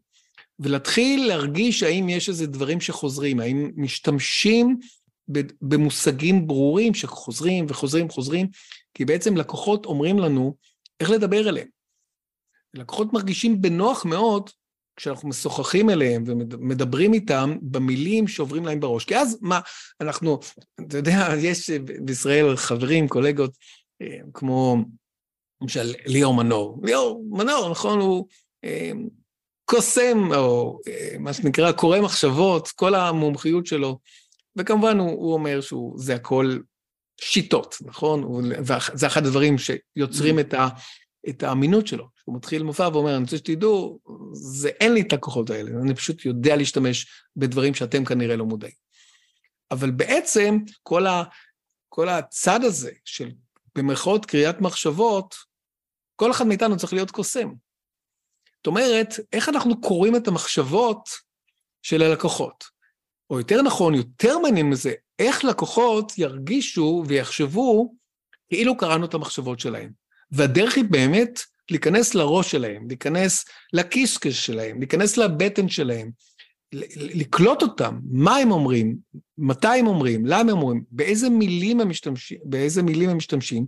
ולהתחיל להרגיש האם יש איזה דברים שחוזרים, האם משתמשים במושגים ברורים שחוזרים וחוזרים וחוזרים, כי בעצם לקוחות אומרים לנו איך לדבר אליהם. לקוחות מרגישים בנוח מאוד כשאנחנו משוחחים אליהם ומדברים איתם במילים שעוברים להם בראש. כי אז מה, אנחנו, אתה יודע, יש בישראל חברים, קולגות, כמו למשל ליאור מנור. ליאור מנור, נכון, הוא קוסם, או מה שנקרא קורא מחשבות, כל המומחיות שלו, וכמובן הוא, הוא אומר שזה הכל שיטות, נכון? וזה אחד הדברים שיוצרים את, ה, את האמינות שלו. הוא מתחיל מופע ואומר, אני רוצה שתדעו, זה, אין לי את הכוחות האלה, אני פשוט יודע להשתמש בדברים שאתם כנראה לא מודעים. אבל בעצם כל, ה, כל הצד הזה של במרכאות קריאת מחשבות, כל אחד מאיתנו צריך להיות קוסם. זאת אומרת, איך אנחנו קוראים את המחשבות של הלקוחות? או יותר נכון, יותר מעניין מזה, איך לקוחות ירגישו ויחשבו כאילו קראנו את המחשבות שלהם. והדרך היא באמת להיכנס לראש שלהם, להיכנס לקיסקס שלהם, להיכנס לבטן שלהם, לקלוט אותם, מה הם אומרים, מתי הם אומרים, למה הם אומרים, באיזה מילים הם משתמשים, באיזה מילים הם משתמשים,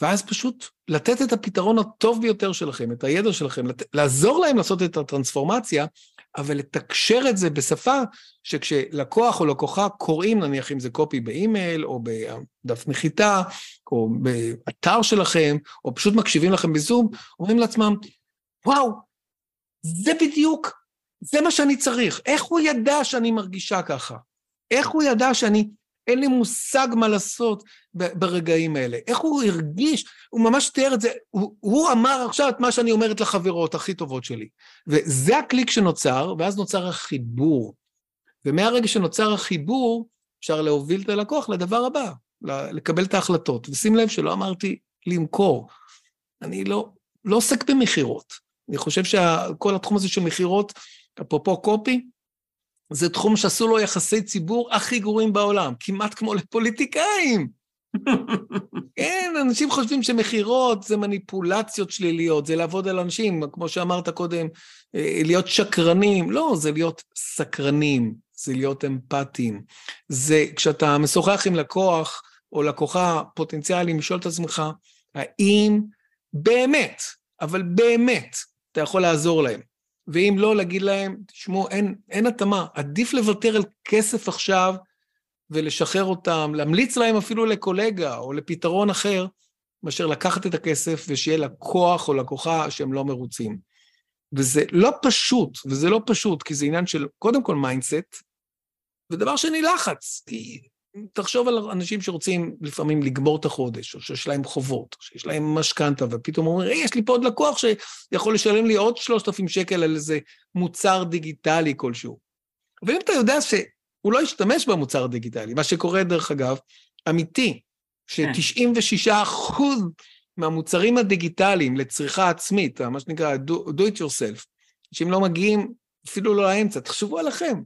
ואז פשוט לתת את הפתרון הטוב ביותר שלכם, את הידע שלכם, לת... לעזור להם לעשות את הטרנספורמציה, אבל לתקשר את זה בשפה שכשלקוח או לקוחה קוראים, נניח אם זה קופי באימייל, או בדף נחיתה, או באתר שלכם, או פשוט מקשיבים לכם בזום, אומרים לעצמם, וואו, זה בדיוק, זה מה שאני צריך. איך הוא ידע שאני מרגישה ככה? איך הוא ידע שאני אין לי מושג מה לעשות ברגעים האלה. איך הוא הרגיש, הוא ממש תיאר את זה, הוא, הוא אמר עכשיו את מה שאני אומרת לחברות הכי טובות שלי. וזה הקליק שנוצר, ואז נוצר החיבור. ומהרגע שנוצר החיבור, אפשר להוביל את הלקוח לדבר הבא, לקבל את ההחלטות. ושים לב שלא אמרתי למכור. אני לא, לא עוסק במכירות. אני חושב שכל התחום הזה של מכירות, אפרופו קופי, זה תחום שעשו לו יחסי ציבור הכי גרועים בעולם, כמעט כמו לפוליטיקאים. (laughs) כן, אנשים חושבים שמכירות זה מניפולציות שליליות, זה לעבוד על אנשים, כמו שאמרת קודם, אה, להיות שקרנים. לא, זה להיות סקרנים, זה להיות אמפתיים. זה כשאתה משוחח עם לקוח או לקוחה פוטנציאליים, לשאול את עצמך, האם באמת, אבל באמת, אתה יכול לעזור להם. ואם לא, להגיד להם, תשמעו, אין, אין התאמה, עדיף לוותר על כסף עכשיו ולשחרר אותם, להמליץ להם אפילו לקולגה או לפתרון אחר, מאשר לקחת את הכסף ושיהיה לקוח או לקוחה שהם לא מרוצים. וזה לא פשוט, וזה לא פשוט, כי זה עניין של קודם כל mindset, ודבר שני לחץ, כי תחשוב על אנשים שרוצים לפעמים לגמור את החודש, או שיש להם חובות, או שיש להם משכנתה, ופתאום אומרים, היי, יש לי פה עוד לקוח שיכול לשלם לי עוד 3,000 שקל על איזה מוצר דיגיטלי כלשהו. ואם אתה יודע שהוא לא ישתמש במוצר הדיגיטלי, מה שקורה, דרך אגב, אמיתי, ש-96 אחוז מהמוצרים הדיגיטליים לצריכה עצמית, מה שנקרא do, do it yourself, שאם לא מגיעים אפילו לא לאמצע, תחשבו עליכם.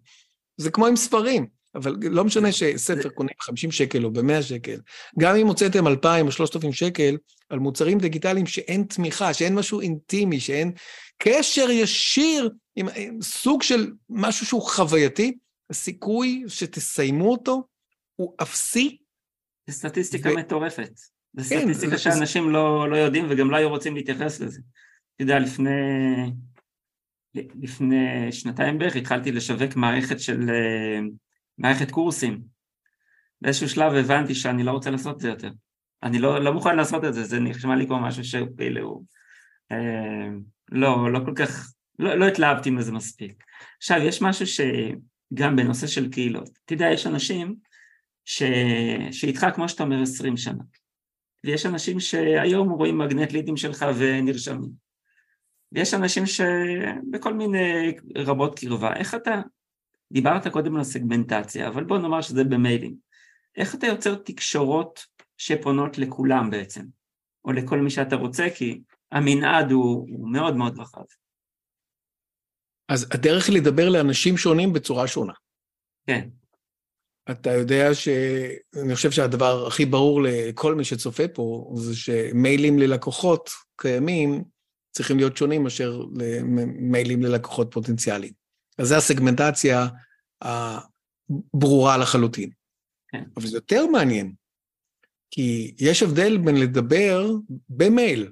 זה כמו עם ספרים. אבל לא משנה שספר קונה ב-50 שקל או ב-100 שקל, גם אם הוצאתם 2,000 או 3,000 שקל על מוצרים דיגיטליים שאין תמיכה, שאין משהו אינטימי, שאין קשר ישיר עם, עם סוג של משהו שהוא חווייתי, הסיכוי שתסיימו אותו הוא אפסי. זו סטטיסטיקה ו... מטורפת. זו כן, סטטיסטיקה זה... שאנשים לא, לא יודעים וגם לא היו רוצים להתייחס לזה. אתה יודע, לפני, לפני שנתיים בערך התחלתי לשווק מערכת של אה, מערכת קורסים. באיזשהו שלב הבנתי שאני לא רוצה לעשות את זה יותר. אני לא, לא מוכן לעשות את זה, זה נשמע לי כמו משהו שהוא כאילו... אה, לא, לא כל כך, לא, לא התלהבתי מזה מספיק. עכשיו, יש משהו שגם בנושא של קהילות. אתה יודע, יש אנשים ש... שאיתך, כמו שאתה אומר, עשרים שנה. ויש אנשים שהיום רואים מגנט לידים שלך ונרשמים. ויש אנשים שבכל מיני רמות קרבה. איך אתה דיברת קודם על הסגמנטציה, אבל בוא נאמר שזה במיילים. איך אתה יוצר תקשורות שפונות לכולם בעצם, או לכל מי שאתה רוצה, כי המנעד הוא, הוא מאוד מאוד רחב. אז הדרך היא לדבר לאנשים שונים בצורה שונה. כן. אתה יודע ש... אני חושב שהדבר הכי ברור לכל מי שצופה פה, זה שמיילים ללקוחות קיימים צריכים להיות שונים מאשר מיילים ללקוחות פוטנציאליים. אז זו הסגמנטציה הברורה לחלוטין. כן. אבל זה יותר מעניין, כי יש הבדל בין לדבר במייל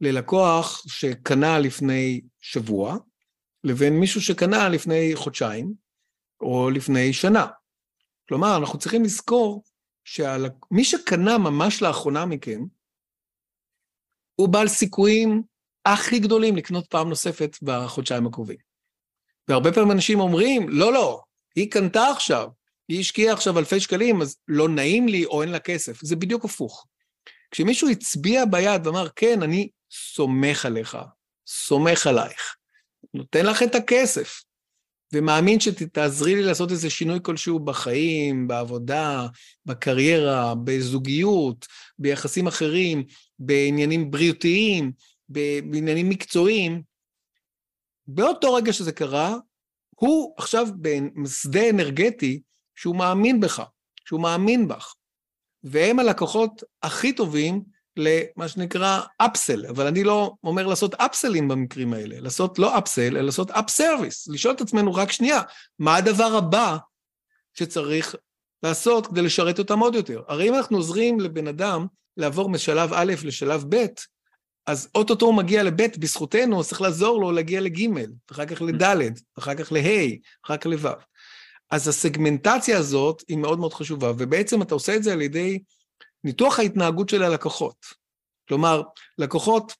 ללקוח שקנה לפני שבוע, לבין מישהו שקנה לפני חודשיים, או לפני שנה. כלומר, אנחנו צריכים לזכור שמי שקנה ממש לאחרונה מכם, הוא בעל סיכויים הכי גדולים לקנות פעם נוספת בחודשיים הקרובים. והרבה פעמים אנשים אומרים, לא, לא, היא קנתה עכשיו, היא השקיעה עכשיו אלפי שקלים, אז לא נעים לי או אין לה כסף. זה בדיוק הפוך. כשמישהו הצביע ביד ואמר, כן, אני סומך עליך, סומך עלייך, נותן לך את הכסף, ומאמין שתעזרי לי לעשות איזה שינוי כלשהו בחיים, בעבודה, בקריירה, בזוגיות, ביחסים אחרים, בעניינים בריאותיים, בעניינים מקצועיים, באותו רגע שזה קרה, הוא עכשיו בשדה אנרגטי שהוא מאמין בך, שהוא מאמין בך. והם הלקוחות הכי טובים למה שנקרא אפסל, אבל אני לא אומר לעשות אפסלים במקרים האלה, לעשות לא אפסל, אלא לעשות אפ סרוויס, לשאול את עצמנו רק שנייה, מה הדבר הבא שצריך לעשות כדי לשרת אותם עוד יותר? הרי אם אנחנו עוזרים לבן אדם לעבור משלב א' לשלב ב', אז אוטוטו הוא מגיע לב' בזכותנו, צריך לעזור לו להגיע לג', אחר כך לד', אחר כך לה', אחר כך לו'. אז הסגמנטציה הזאת היא מאוד מאוד חשובה, ובעצם אתה עושה את זה על ידי ניתוח ההתנהגות של הלקוחות. כלומר, לקוחות,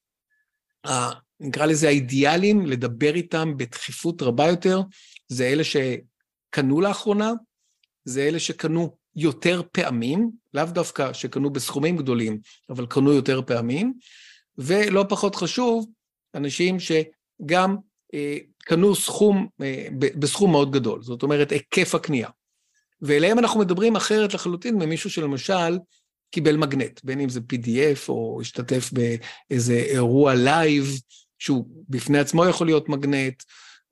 נקרא לזה האידיאלים, לדבר איתם בדחיפות רבה יותר, זה אלה שקנו לאחרונה, זה אלה שקנו יותר פעמים, לאו דווקא שקנו בסכומים גדולים, אבל קנו יותר פעמים, ולא פחות חשוב, אנשים שגם אה, קנו סכום, אה, בסכום מאוד גדול, זאת אומרת, היקף הקנייה. ואליהם אנחנו מדברים אחרת לחלוטין ממישהו שלמשל קיבל מגנט, בין אם זה PDF או השתתף באיזה אירוע live, שהוא בפני עצמו יכול להיות מגנט,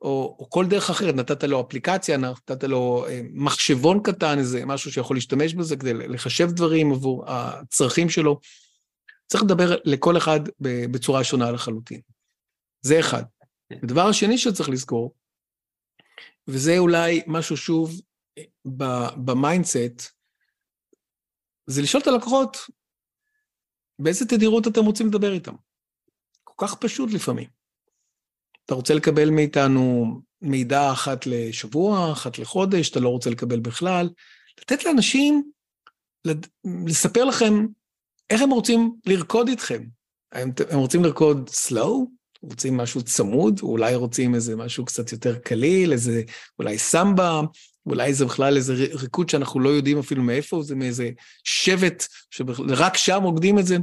או, או כל דרך אחרת, נתת לו אפליקציה, נתת לו אה, מחשבון קטן, איזה משהו שיכול להשתמש בזה כדי לחשב דברים עבור הצרכים שלו. צריך לדבר לכל אחד בצורה שונה לחלוטין. זה אחד. הדבר השני שצריך לזכור, וזה אולי משהו שוב ב mindset, זה לשאול את הלקוחות באיזה תדירות אתם רוצים לדבר איתם. כל כך פשוט לפעמים. אתה רוצה לקבל מאיתנו מידע אחת לשבוע, אחת לחודש, אתה לא רוצה לקבל בכלל. לתת לאנשים לספר לכם איך הם רוצים לרקוד איתכם. הם, הם רוצים לרקוד slow, רוצים משהו צמוד, אולי רוצים איזה משהו קצת יותר קליל, איזה אולי סמבה, אולי זה בכלל איזה ריקוד שאנחנו לא יודעים אפילו מאיפה, זה מאיזה שבט שרק שם רוקדים את זה.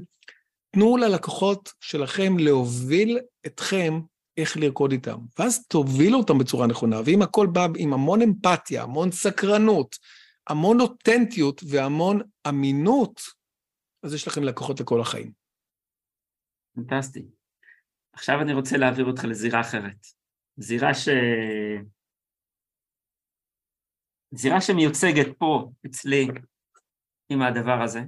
תנו ללקוחות שלכם להוביל אתכם איך לרקוד איתם, ואז תובילו אותם בצורה נכונה, ואם הכל בא עם המון אמפתיה, המון סקרנות, המון אותנטיות והמון אמינות, אז יש לכם לקוחות לכל החיים. פנטסטי. עכשיו אני רוצה להעביר אותך לזירה אחרת. זירה ש... זירה שמיוצגת פה, אצלי, עם הדבר הזה.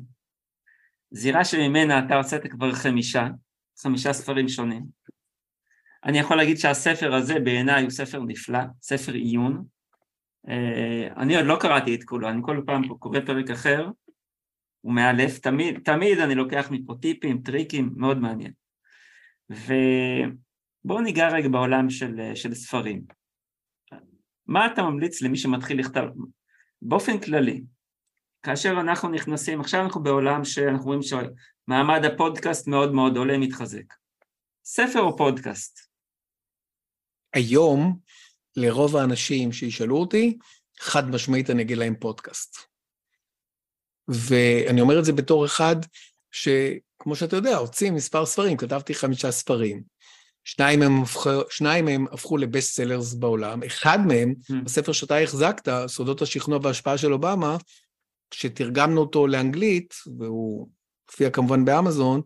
זירה שממנה אתה הוצאת כבר חמישה, חמישה ספרים שונים. אני יכול להגיד שהספר הזה בעיניי הוא ספר נפלא, ספר עיון. אה, אני עוד לא קראתי את כולו, אני כל פעם קורא פרק אחר, הוא מאלף, תמיד, תמיד אני לוקח מפה טיפים, טריקים, מאוד מעניין. ובואו ניגע רגע בעולם של, של ספרים. מה אתה ממליץ למי שמתחיל לכתוב? באופן כללי, כאשר אנחנו נכנסים, עכשיו אנחנו בעולם שאנחנו רואים שמעמד הפודקאסט מאוד מאוד עולה, מתחזק. ספר או פודקאסט? היום, לרוב האנשים שישאלו אותי, חד משמעית אני אגיד להם פודקאסט. ואני אומר את זה בתור אחד שכמו שאתה יודע, הוציא מספר ספרים, כתבתי חמישה ספרים. שניים מהם, הפכו, שניים מהם הפכו לבסט סלרס בעולם, אחד מהם, mm. הספר שאתה החזקת, סודות השכנוע וההשפעה של אובמה, כשתרגמנו אותו לאנגלית, והוא הופיע כמובן באמזון,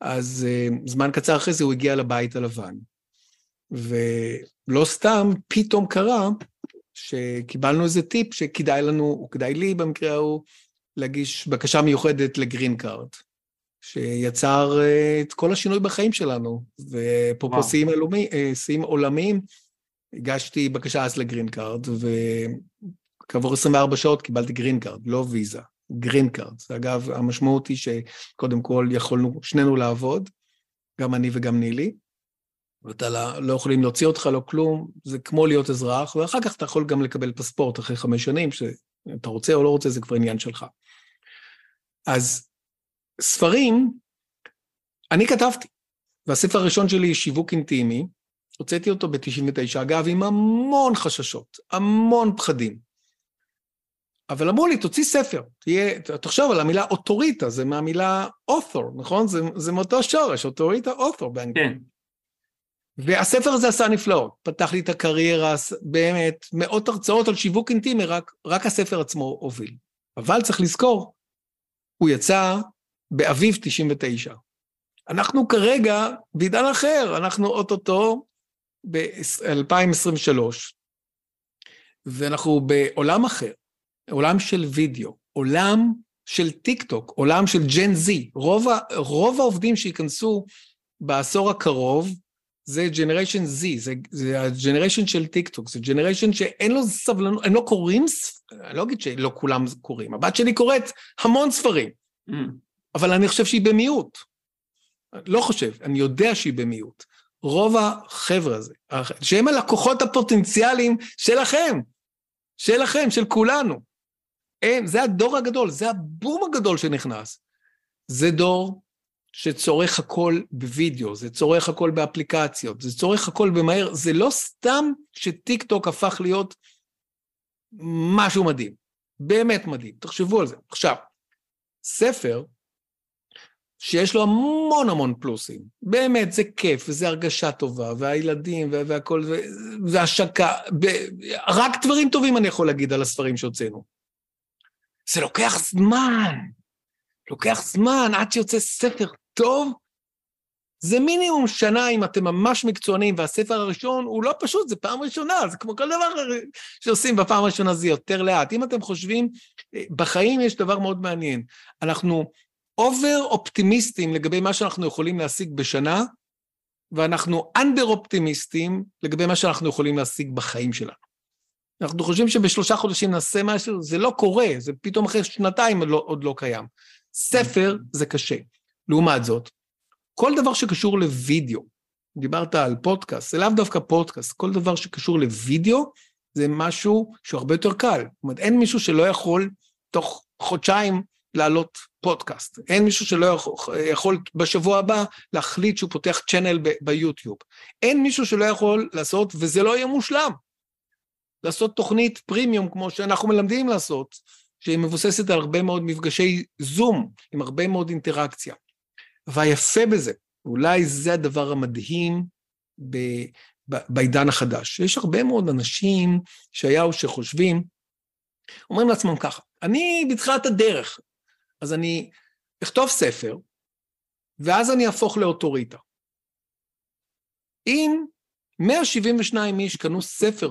אז uh, זמן קצר אחרי זה הוא הגיע לבית הלבן. ולא סתם, פתאום קרה שקיבלנו איזה טיפ שכדאי לנו, או כדאי לי במקרה ההוא, להגיש בקשה מיוחדת ל green card. שיצר אה, את כל השינוי בחיים שלנו. ופה שיאים אה, עולמיים, הגשתי בקשה אז ל green card, וכעבור 24 שעות קיבלתי green card, לא ויזה, green card. אגב, המשמעות היא שקודם כל יכולנו שנינו לעבוד, גם אני וגם נילי, ואתה לא, לא יכולים להוציא אותך, לא כלום, זה כמו להיות אזרח, ואחר כך אתה יכול גם לקבל passport אחרי חמש שנים, שאתה רוצה או לא רוצה, זה כבר עניין שלך. אז ספרים, אני כתבתי. והספר הראשון שלי, שיווק אינטימי, הוצאתי אותו ב-99, אגב, עם המון חששות, המון פחדים. אבל אמרו לי, תוציא ספר, תהיה, תחשוב על המילה אוטוריטה, זה מהמילה author, נכון? זה, זה מאותו שורש, אוטוריטה, author באנגלית. כן. והספר הזה עשה נפלאות, פתח לי את הקריירה, באמת, מאות הרצאות על שיווק אינטימי, רק, רק הספר עצמו הוביל. אבל צריך לזכור, הוא יצא באביב 99. אנחנו כרגע בעידן אחר, אנחנו אוטוטו ב-2023, ואנחנו בעולם אחר, עולם של וידאו, עולם של טיק טוק, עולם של Gen Z. רוב, רוב העובדים שייכנסו בעשור הקרוב, זה generation Z, זה, זה ה generation של טיק טוק, זה generation שאין לו סבלנות, הם לא קוראים, אני לא אגיד שלא כולם קוראים, הבת שלי קוראת המון ספרים, mm. אבל אני חושב שהיא במיעוט. לא חושב, אני יודע שהיא במיעוט. רוב החבר'ה הזה, שהם הלקוחות הפוטנציאליים שלכם, שלכם, של כולנו. הם, זה הדור הגדול, זה הבום הגדול שנכנס. זה דור שצורך הכל בווידאו, זה צורך הכל באפליקציות, זה צורך הכל במהר, זה לא סתם שטיק טוק הפך להיות משהו מדהים, באמת מדהים, תחשבו על זה. עכשיו, ספר שיש לו המון המון פלוסים, באמת, זה כיף, וזה הרגשה טובה, והילדים, והכל, והשקה, רק דברים טובים אני יכול להגיד על הספרים שהוצאנו. זה לוקח זמן, לוקח זמן עד שיוצא ספר טוב, זה מינימום שנה אם אתם ממש מקצוענים, והספר הראשון הוא לא פשוט, זה פעם ראשונה, זה כמו כל דבר שעושים בפעם הראשונה זה יותר לאט. אם אתם חושבים, בחיים יש דבר מאוד מעניין, אנחנו over אופטימיסטים לגבי מה שאנחנו יכולים להשיג בשנה, ואנחנו under אופטימיסטים לגבי מה שאנחנו יכולים להשיג בחיים שלנו. אנחנו חושבים שבשלושה חודשים נעשה משהו, זה לא קורה, זה פתאום אחרי שנתיים עוד לא, עוד לא קיים. ספר זה קשה. לעומת זאת, כל דבר שקשור לוידאו, דיברת על פודקאסט, זה לאו דווקא פודקאסט, כל דבר שקשור לוידאו זה משהו שהוא הרבה יותר קל. זאת אומרת, אין מישהו שלא יכול תוך חודשיים להעלות פודקאסט. אין מישהו שלא יכול, יכול בשבוע הבא להחליט שהוא פותח צ'אנל ביוטיוב. אין מישהו שלא יכול לעשות, וזה לא יהיה מושלם, לעשות תוכנית פרימיום כמו שאנחנו מלמדים לעשות, שהיא מבוססת על הרבה מאוד מפגשי זום, עם הרבה מאוד אינטראקציה. והיפה בזה, אולי זה הדבר המדהים ב, ב, בעידן החדש. יש הרבה מאוד אנשים שהיו שחושבים, אומרים לעצמם ככה, אני בתחילת הדרך, אז אני אכתוב ספר, ואז אני אהפוך לאוטוריטה. אם 172 איש קנו ספר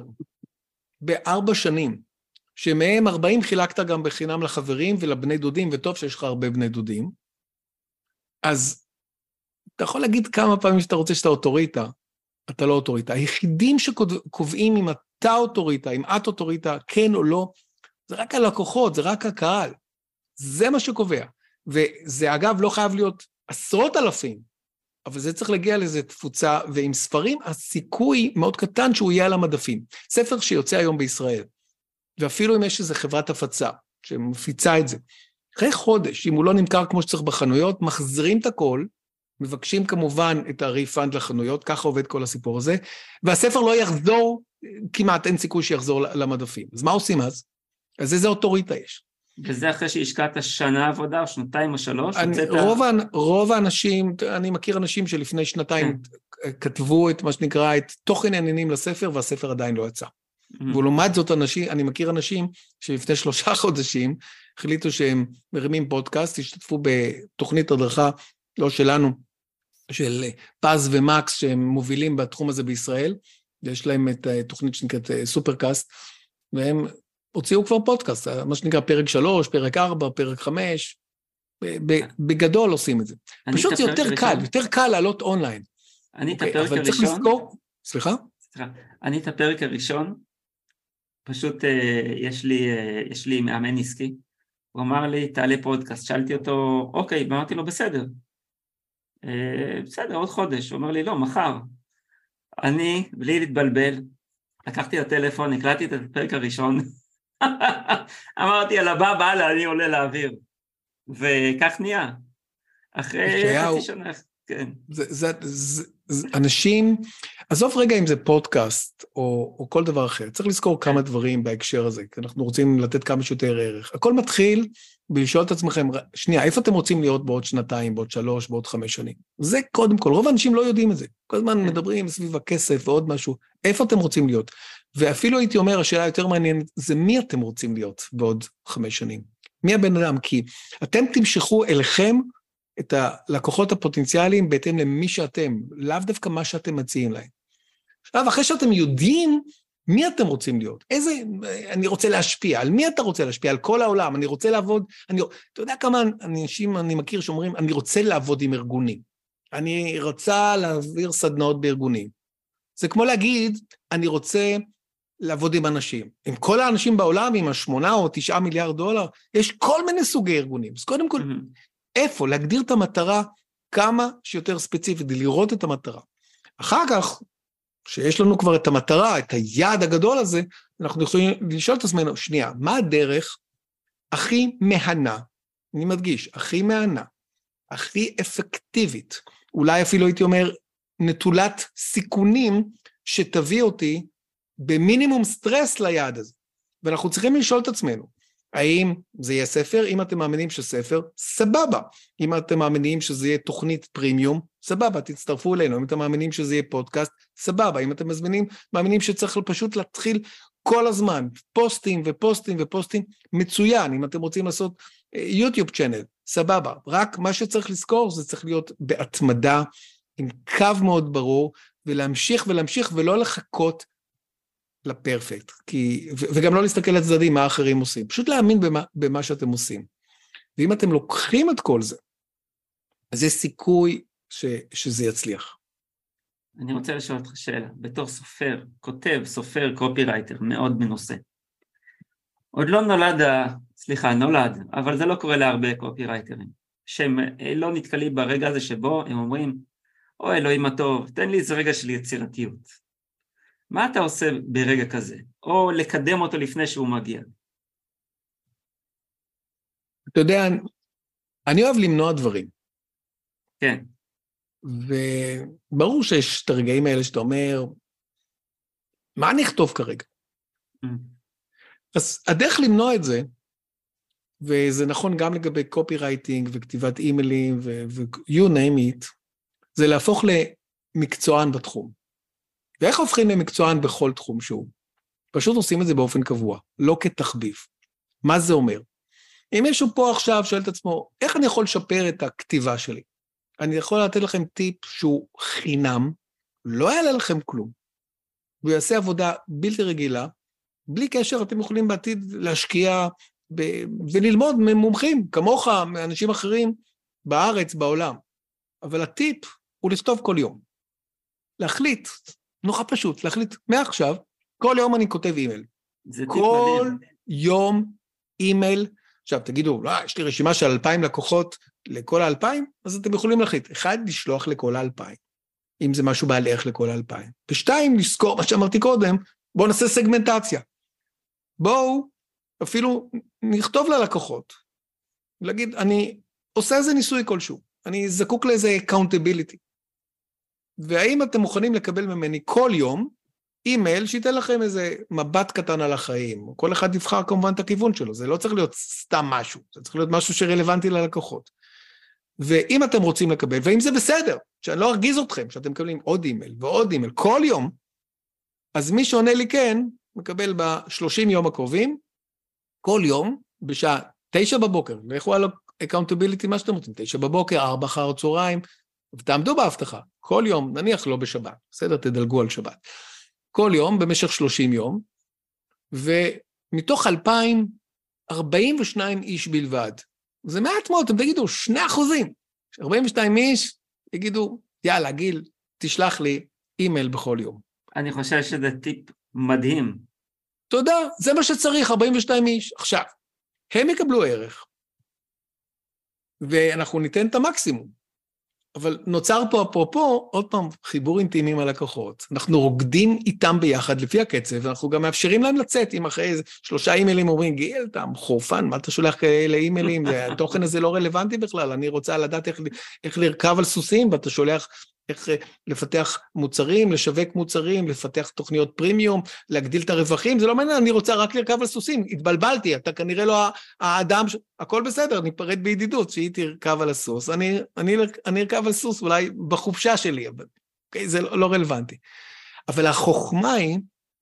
בארבע שנים, שמהם 40 חילקת גם בחינם לחברים ולבני דודים, וטוב שיש לך הרבה בני דודים, אז אתה יכול להגיד כמה פעמים שאתה רוצה שאתה אוטוריטה, אתה לא אוטוריטה. היחידים שקובעים אם אתה אוטוריטה, אם את אוטוריטה, כן או לא, זה רק הלקוחות, זה רק הקהל. זה מה שקובע. וזה אגב לא חייב להיות עשרות אלפים, אבל זה צריך להגיע לאיזו תפוצה, ועם ספרים הסיכוי מאוד קטן שהוא יהיה על המדפים. ספר שיוצא היום בישראל, ואפילו אם יש איזו חברת הפצה שמפיצה את זה, אחרי חודש, אם הוא לא נמכר כמו שצריך בחנויות, מחזירים את הכל, מבקשים כמובן את הריפאנד לחנויות, ככה עובד כל הסיפור הזה, והספר לא יחזור, כמעט אין סיכוי שיחזור למדפים. אז מה עושים אז? אז איזה אוטוריטה יש? וזה אחרי שהשקעת שנה עבודה, או שנתיים או שלוש? אני, רוב, ה... רוב האנשים, אני מכיר אנשים שלפני שנתיים כן. כתבו את מה שנקרא, את תוכן העניינים לספר, והספר עדיין לא יצא. Mm-hmm. ולעומת זאת, אנשים, אני מכיר אנשים שלפני שלושה (laughs) חודשים החליטו שהם מרימים פודקאסט, השתתפו בתוכנית הדרכה, לא שלנו, של פז ומקס, שהם מובילים בתחום הזה בישראל, ויש להם את התוכנית שנקראת אה, סופרקאסט, והם הוציאו כבר פודקאסט, מה שנקרא פרק שלוש, פרק ארבע, פרק חמש, בגדול עושים את זה. פשוט זה יותר קל, יותר קל לעלות אונליין. אני את אוקיי, הפרק הראשון... סליחה? סליחה. אני את הפרק הראשון, פשוט אה, יש לי, אה, יש לי מאמן עסקי, הוא אמר לי, תעלה פודקאסט, שאלתי אותו, אוקיי, ואמרתי לו, בסדר. אה, בסדר, עוד חודש. הוא אומר לי, לא, מחר. אני, בלי להתבלבל, לקחתי את הטלפון, הקלטתי את הפרק הראשון, (laughs) אמרתי, על הבא בעלה, אני עולה לאוויר. וכך נהיה. אחרי חצי שנה. כן. זה, זה, זה, אנשים, עזוב רגע אם זה פודקאסט או, או כל דבר אחר, צריך לזכור כמה דברים בהקשר הזה, כי אנחנו רוצים לתת כמה שיותר ערך. הכל מתחיל בלשאול את עצמכם, שנייה, איפה אתם רוצים להיות בעוד שנתיים, בעוד שלוש, בעוד חמש שנים? זה קודם כל, רוב האנשים לא יודעים את זה. כל הזמן כן. מדברים סביב הכסף ועוד משהו, איפה אתם רוצים להיות? ואפילו הייתי אומר, השאלה היותר מעניינת, זה מי אתם רוצים להיות בעוד חמש שנים? מי הבן אדם? כי אתם תמשכו אליכם את הלקוחות הפוטנציאליים בהתאם למי שאתם, לאו דווקא מה שאתם מציעים להם. עכשיו, אחרי שאתם יודעים מי אתם רוצים להיות, איזה, אני רוצה להשפיע, על מי אתה רוצה להשפיע? על כל העולם, אני רוצה לעבוד, אני, אתה יודע כמה אנשים אני מכיר שאומרים, אני רוצה לעבוד עם ארגונים, אני רוצה להעביר סדנאות בארגונים. זה כמו להגיד, אני רוצה לעבוד עם אנשים. עם כל האנשים בעולם, עם השמונה או תשעה מיליארד דולר, יש כל מיני סוגי ארגונים. אז קודם כל, mm-hmm. איפה? להגדיר את המטרה כמה שיותר ספציפית, לראות את המטרה. אחר כך, כשיש לנו כבר את המטרה, את היעד הגדול הזה, אנחנו יכולים לשאול את עצמנו, שנייה, מה הדרך הכי מהנה, אני מדגיש, הכי מהנה, הכי אפקטיבית, אולי אפילו הייתי אומר, נטולת סיכונים, שתביא אותי במינימום סטרס ליעד הזה. ואנחנו צריכים לשאול את עצמנו, האם זה יהיה ספר? אם אתם מאמינים שספר, סבבה. אם אתם מאמינים שזה יהיה תוכנית פרימיום, סבבה, תצטרפו אלינו. אם אתם מאמינים שזה יהיה פודקאסט, סבבה. אם אתם מזמינים, מאמינים שצריך פשוט להתחיל כל הזמן, פוסטים ופוסטים ופוסטים, מצוין. אם אתם רוצים לעשות יוטיוב uh, צ'אנל, סבבה. רק מה שצריך לזכור זה צריך להיות בהתמדה, עם קו מאוד ברור, ולהמשיך ולהמשיך ולא לחכות ל perfect, כי, וגם לא להסתכל לצדדים מה אחרים עושים, פשוט להאמין במה, במה שאתם עושים. ואם אתם לוקחים את כל זה, אז יש סיכוי ש, שזה יצליח. אני רוצה לשאול אותך שאלה, בתור סופר, כותב, סופר, קופירייטר, מאוד מנוסה. עוד לא נולד, סליחה, נולד, אבל זה לא קורה להרבה קופירייטרים, שהם אה, לא נתקלים ברגע הזה שבו הם אומרים, אוי אלוהים הטוב, תן לי איזה רגע של יצירתיות. מה אתה עושה ברגע כזה? או לקדם אותו לפני שהוא מגיע? אתה יודע, אני אוהב למנוע דברים. כן. וברור שיש את הרגעים האלה שאתה אומר, מה אני אכתוב כרגע? Mm. אז הדרך למנוע את זה, וזה נכון גם לגבי קופי רייטינג וכתיבת אימיילים ו-you name it, זה להפוך למקצוען בתחום. ואיך הופכים למקצוען בכל תחום שהוא? פשוט עושים את זה באופן קבוע, לא כתחביב. מה זה אומר? אם מישהו פה עכשיו שואל את עצמו, איך אני יכול לשפר את הכתיבה שלי? אני יכול לתת לכם טיפ שהוא חינם, לא יעלה לכם כלום, והוא יעשה עבודה בלתי רגילה, בלי קשר אתם יכולים בעתיד להשקיע ב- וללמוד ממומחים, כמוך, מאנשים אחרים בארץ, בעולם. אבל הטיפ הוא לכתוב כל יום. להחליט, נורא פשוט, להחליט מעכשיו, כל יום אני כותב אימייל. זה. כל יום אימייל. עכשיו, תגידו, לא, יש לי רשימה של אלפיים לקוחות לכל האלפיים, אז אתם יכולים להחליט. אחד, לשלוח לכל האלפיים, אם זה משהו בעל ערך לכל האלפיים. ושתיים, לזכור מה שאמרתי קודם, בואו נעשה סגמנטציה. בואו אפילו נכתוב ללקוחות, להגיד, אני עושה איזה ניסוי כלשהו, אני זקוק לאיזה accountability. והאם אתם מוכנים לקבל ממני כל יום אימייל שייתן לכם איזה מבט קטן על החיים. כל אחד יבחר כמובן את הכיוון שלו, זה לא צריך להיות סתם משהו, זה צריך להיות משהו שרלוונטי ללקוחות. ואם אתם רוצים לקבל, ואם זה בסדר, שאני לא ארגיז אתכם, שאתם מקבלים עוד אימייל ועוד אימייל כל יום, אז מי שעונה לי כן, מקבל ב-30 יום הקרובים, כל יום, בשעה תשע בבוקר, לכו על accountability מה שאתם רוצים, תשע בבוקר, ארבע אחר הצהריים, ותעמדו בהבטחה, כל יום, נניח לא בשבת, בסדר? תדלגו על שבת. כל יום במשך 30 יום, ומתוך 2,000, 42 איש בלבד. זה מעט מאוד, אתם תגידו, 2 אחוזים. 42 איש יגידו, יאללה, גיל, תשלח לי אימייל בכל יום. אני חושב שזה טיפ מדהים. תודה, זה מה שצריך, 42 איש. עכשיו, הם יקבלו ערך, ואנחנו ניתן את המקסימום. אבל נוצר פה אפרופו, עוד פעם, חיבור אינטימי עם הלקוחות. אנחנו רוקדים איתם ביחד לפי הקצב, ואנחנו גם מאפשרים להם לצאת, אם אחרי איזה שלושה אימיילים אומרים, גיל, אתה חורפן, מה אתה שולח כאלה אימיילים? התוכן הזה לא רלוונטי בכלל, אני רוצה לדעת איך, איך לרכב על סוסים, ואתה שולח איך אה, לפתח מוצרים, לשווק מוצרים, לפתח תוכניות פרימיום, להגדיל את הרווחים, זה לא מעניין, אני רוצה רק לרכב על סוסים, התבלבלתי, אתה כנראה לא האדם, ש... הכל בסדר, ניפרד בידידות, שהיא תרכב על הסוס, אני, אני, אני ארכב על סוס אולי בחופשה שלי, אבל אוקיי, זה לא, לא רלוונטי. אבל החוכמה היא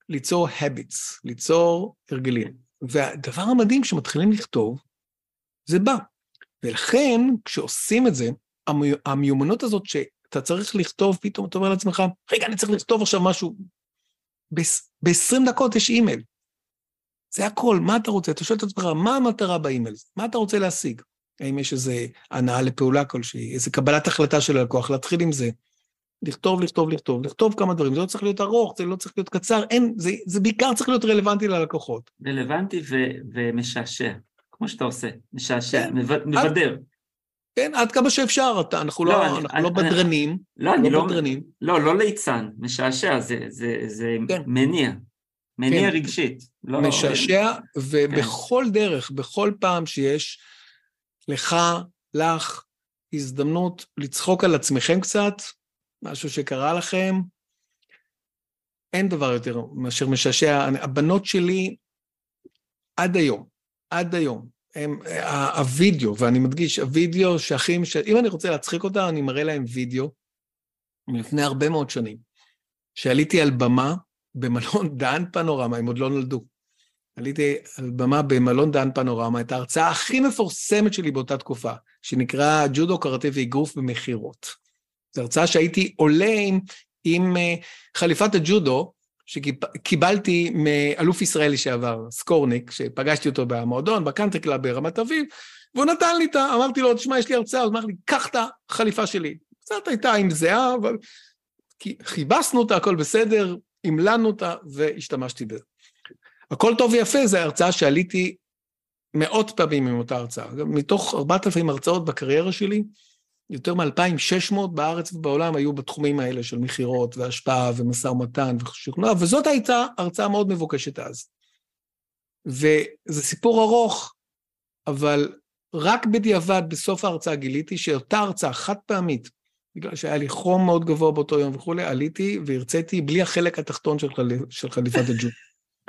ליצור habits, ליצור הרגלים. והדבר המדהים, כשמתחילים לכתוב, זה בא. ולכן, כשעושים את זה, המיומנות הזאת. אתה צריך לכתוב, פתאום אתה אומר לעצמך, רגע, אני צריך לכתוב עכשיו משהו. ב-20 דקות יש אימייל. זה הכל, מה אתה רוצה? אתה שואל את עצמך, מה המטרה באימייל? מה אתה רוצה להשיג? האם יש איזו הנאה לפעולה כלשהי, איזו קבלת החלטה של הלקוח, להתחיל עם זה. לכתוב, לכתוב, לכתוב, לכתוב כמה דברים, זה לא צריך להיות ארוך, זה לא צריך להיות קצר, אין, זה, זה בעיקר צריך להיות רלוונטי ללקוחות. רלוונטי ו- ומשעשע, כמו שאתה עושה, משעשע, כן. מבדר. כן, עד כמה שאפשר, אתה, אנחנו לא, לא, אנחנו אני, לא אני, בדרנים. לא, אני לא, לא בדרנים. לא, לא ליצן, משעשע, זה, זה, זה כן. מניע, מניע כן. רגשית. לא, משעשע, ובכל כן. דרך, בכל פעם שיש לך, לך, הזדמנות לצחוק על עצמכם קצת, משהו שקרה לכם, אין דבר יותר מאשר משעשע. הבנות שלי, עד היום, עד היום, הם, הווידאו, ואני מדגיש, הווידאו שהכי... אם אני רוצה להצחיק אותה, אני מראה להם וידאו מלפני הרבה מאוד שנים, שעליתי על במה במלון (laughs) דן פנורמה, הם עוד לא נולדו. עליתי על במה במלון דן פנורמה, את ההרצאה הכי מפורסמת שלי באותה תקופה, שנקרא ג'ודו, קראטה ואגרוף במכירות. זו הרצאה שהייתי עולה עם, עם אה, חליפת הג'ודו, שקיבלתי מאלוף ישראל לשעבר, סקורניק, שפגשתי אותו במועדון, בקאנטרי קלאב ברמת אביב, והוא נתן לי את ה... אמרתי לו, תשמע, יש לי הרצאה, הוא אמר לי, קח את החליפה שלי. קצת הייתה עם זיעה, אבל כיבסנו אותה, הכל בסדר, המלנו אותה והשתמשתי בזה. הכל טוב ויפה, זו הרצאה שעליתי מאות פעמים עם אותה הרצאה. מתוך ארבעת אלפים הרצאות בקריירה שלי, יותר מ-2,600 בארץ ובעולם היו בתחומים האלה של מכירות והשפעה ומשא ומתן ושכנוע, וזאת הייתה הרצאה מאוד מבוקשת אז. וזה סיפור ארוך, אבל רק בדיעבד, בסוף ההרצאה גיליתי שאותה הרצאה חד פעמית, בגלל שהיה לי חום מאוד גבוה באותו יום וכולי, עליתי והרציתי בלי החלק התחתון של, חל... של חליפת הג'וק.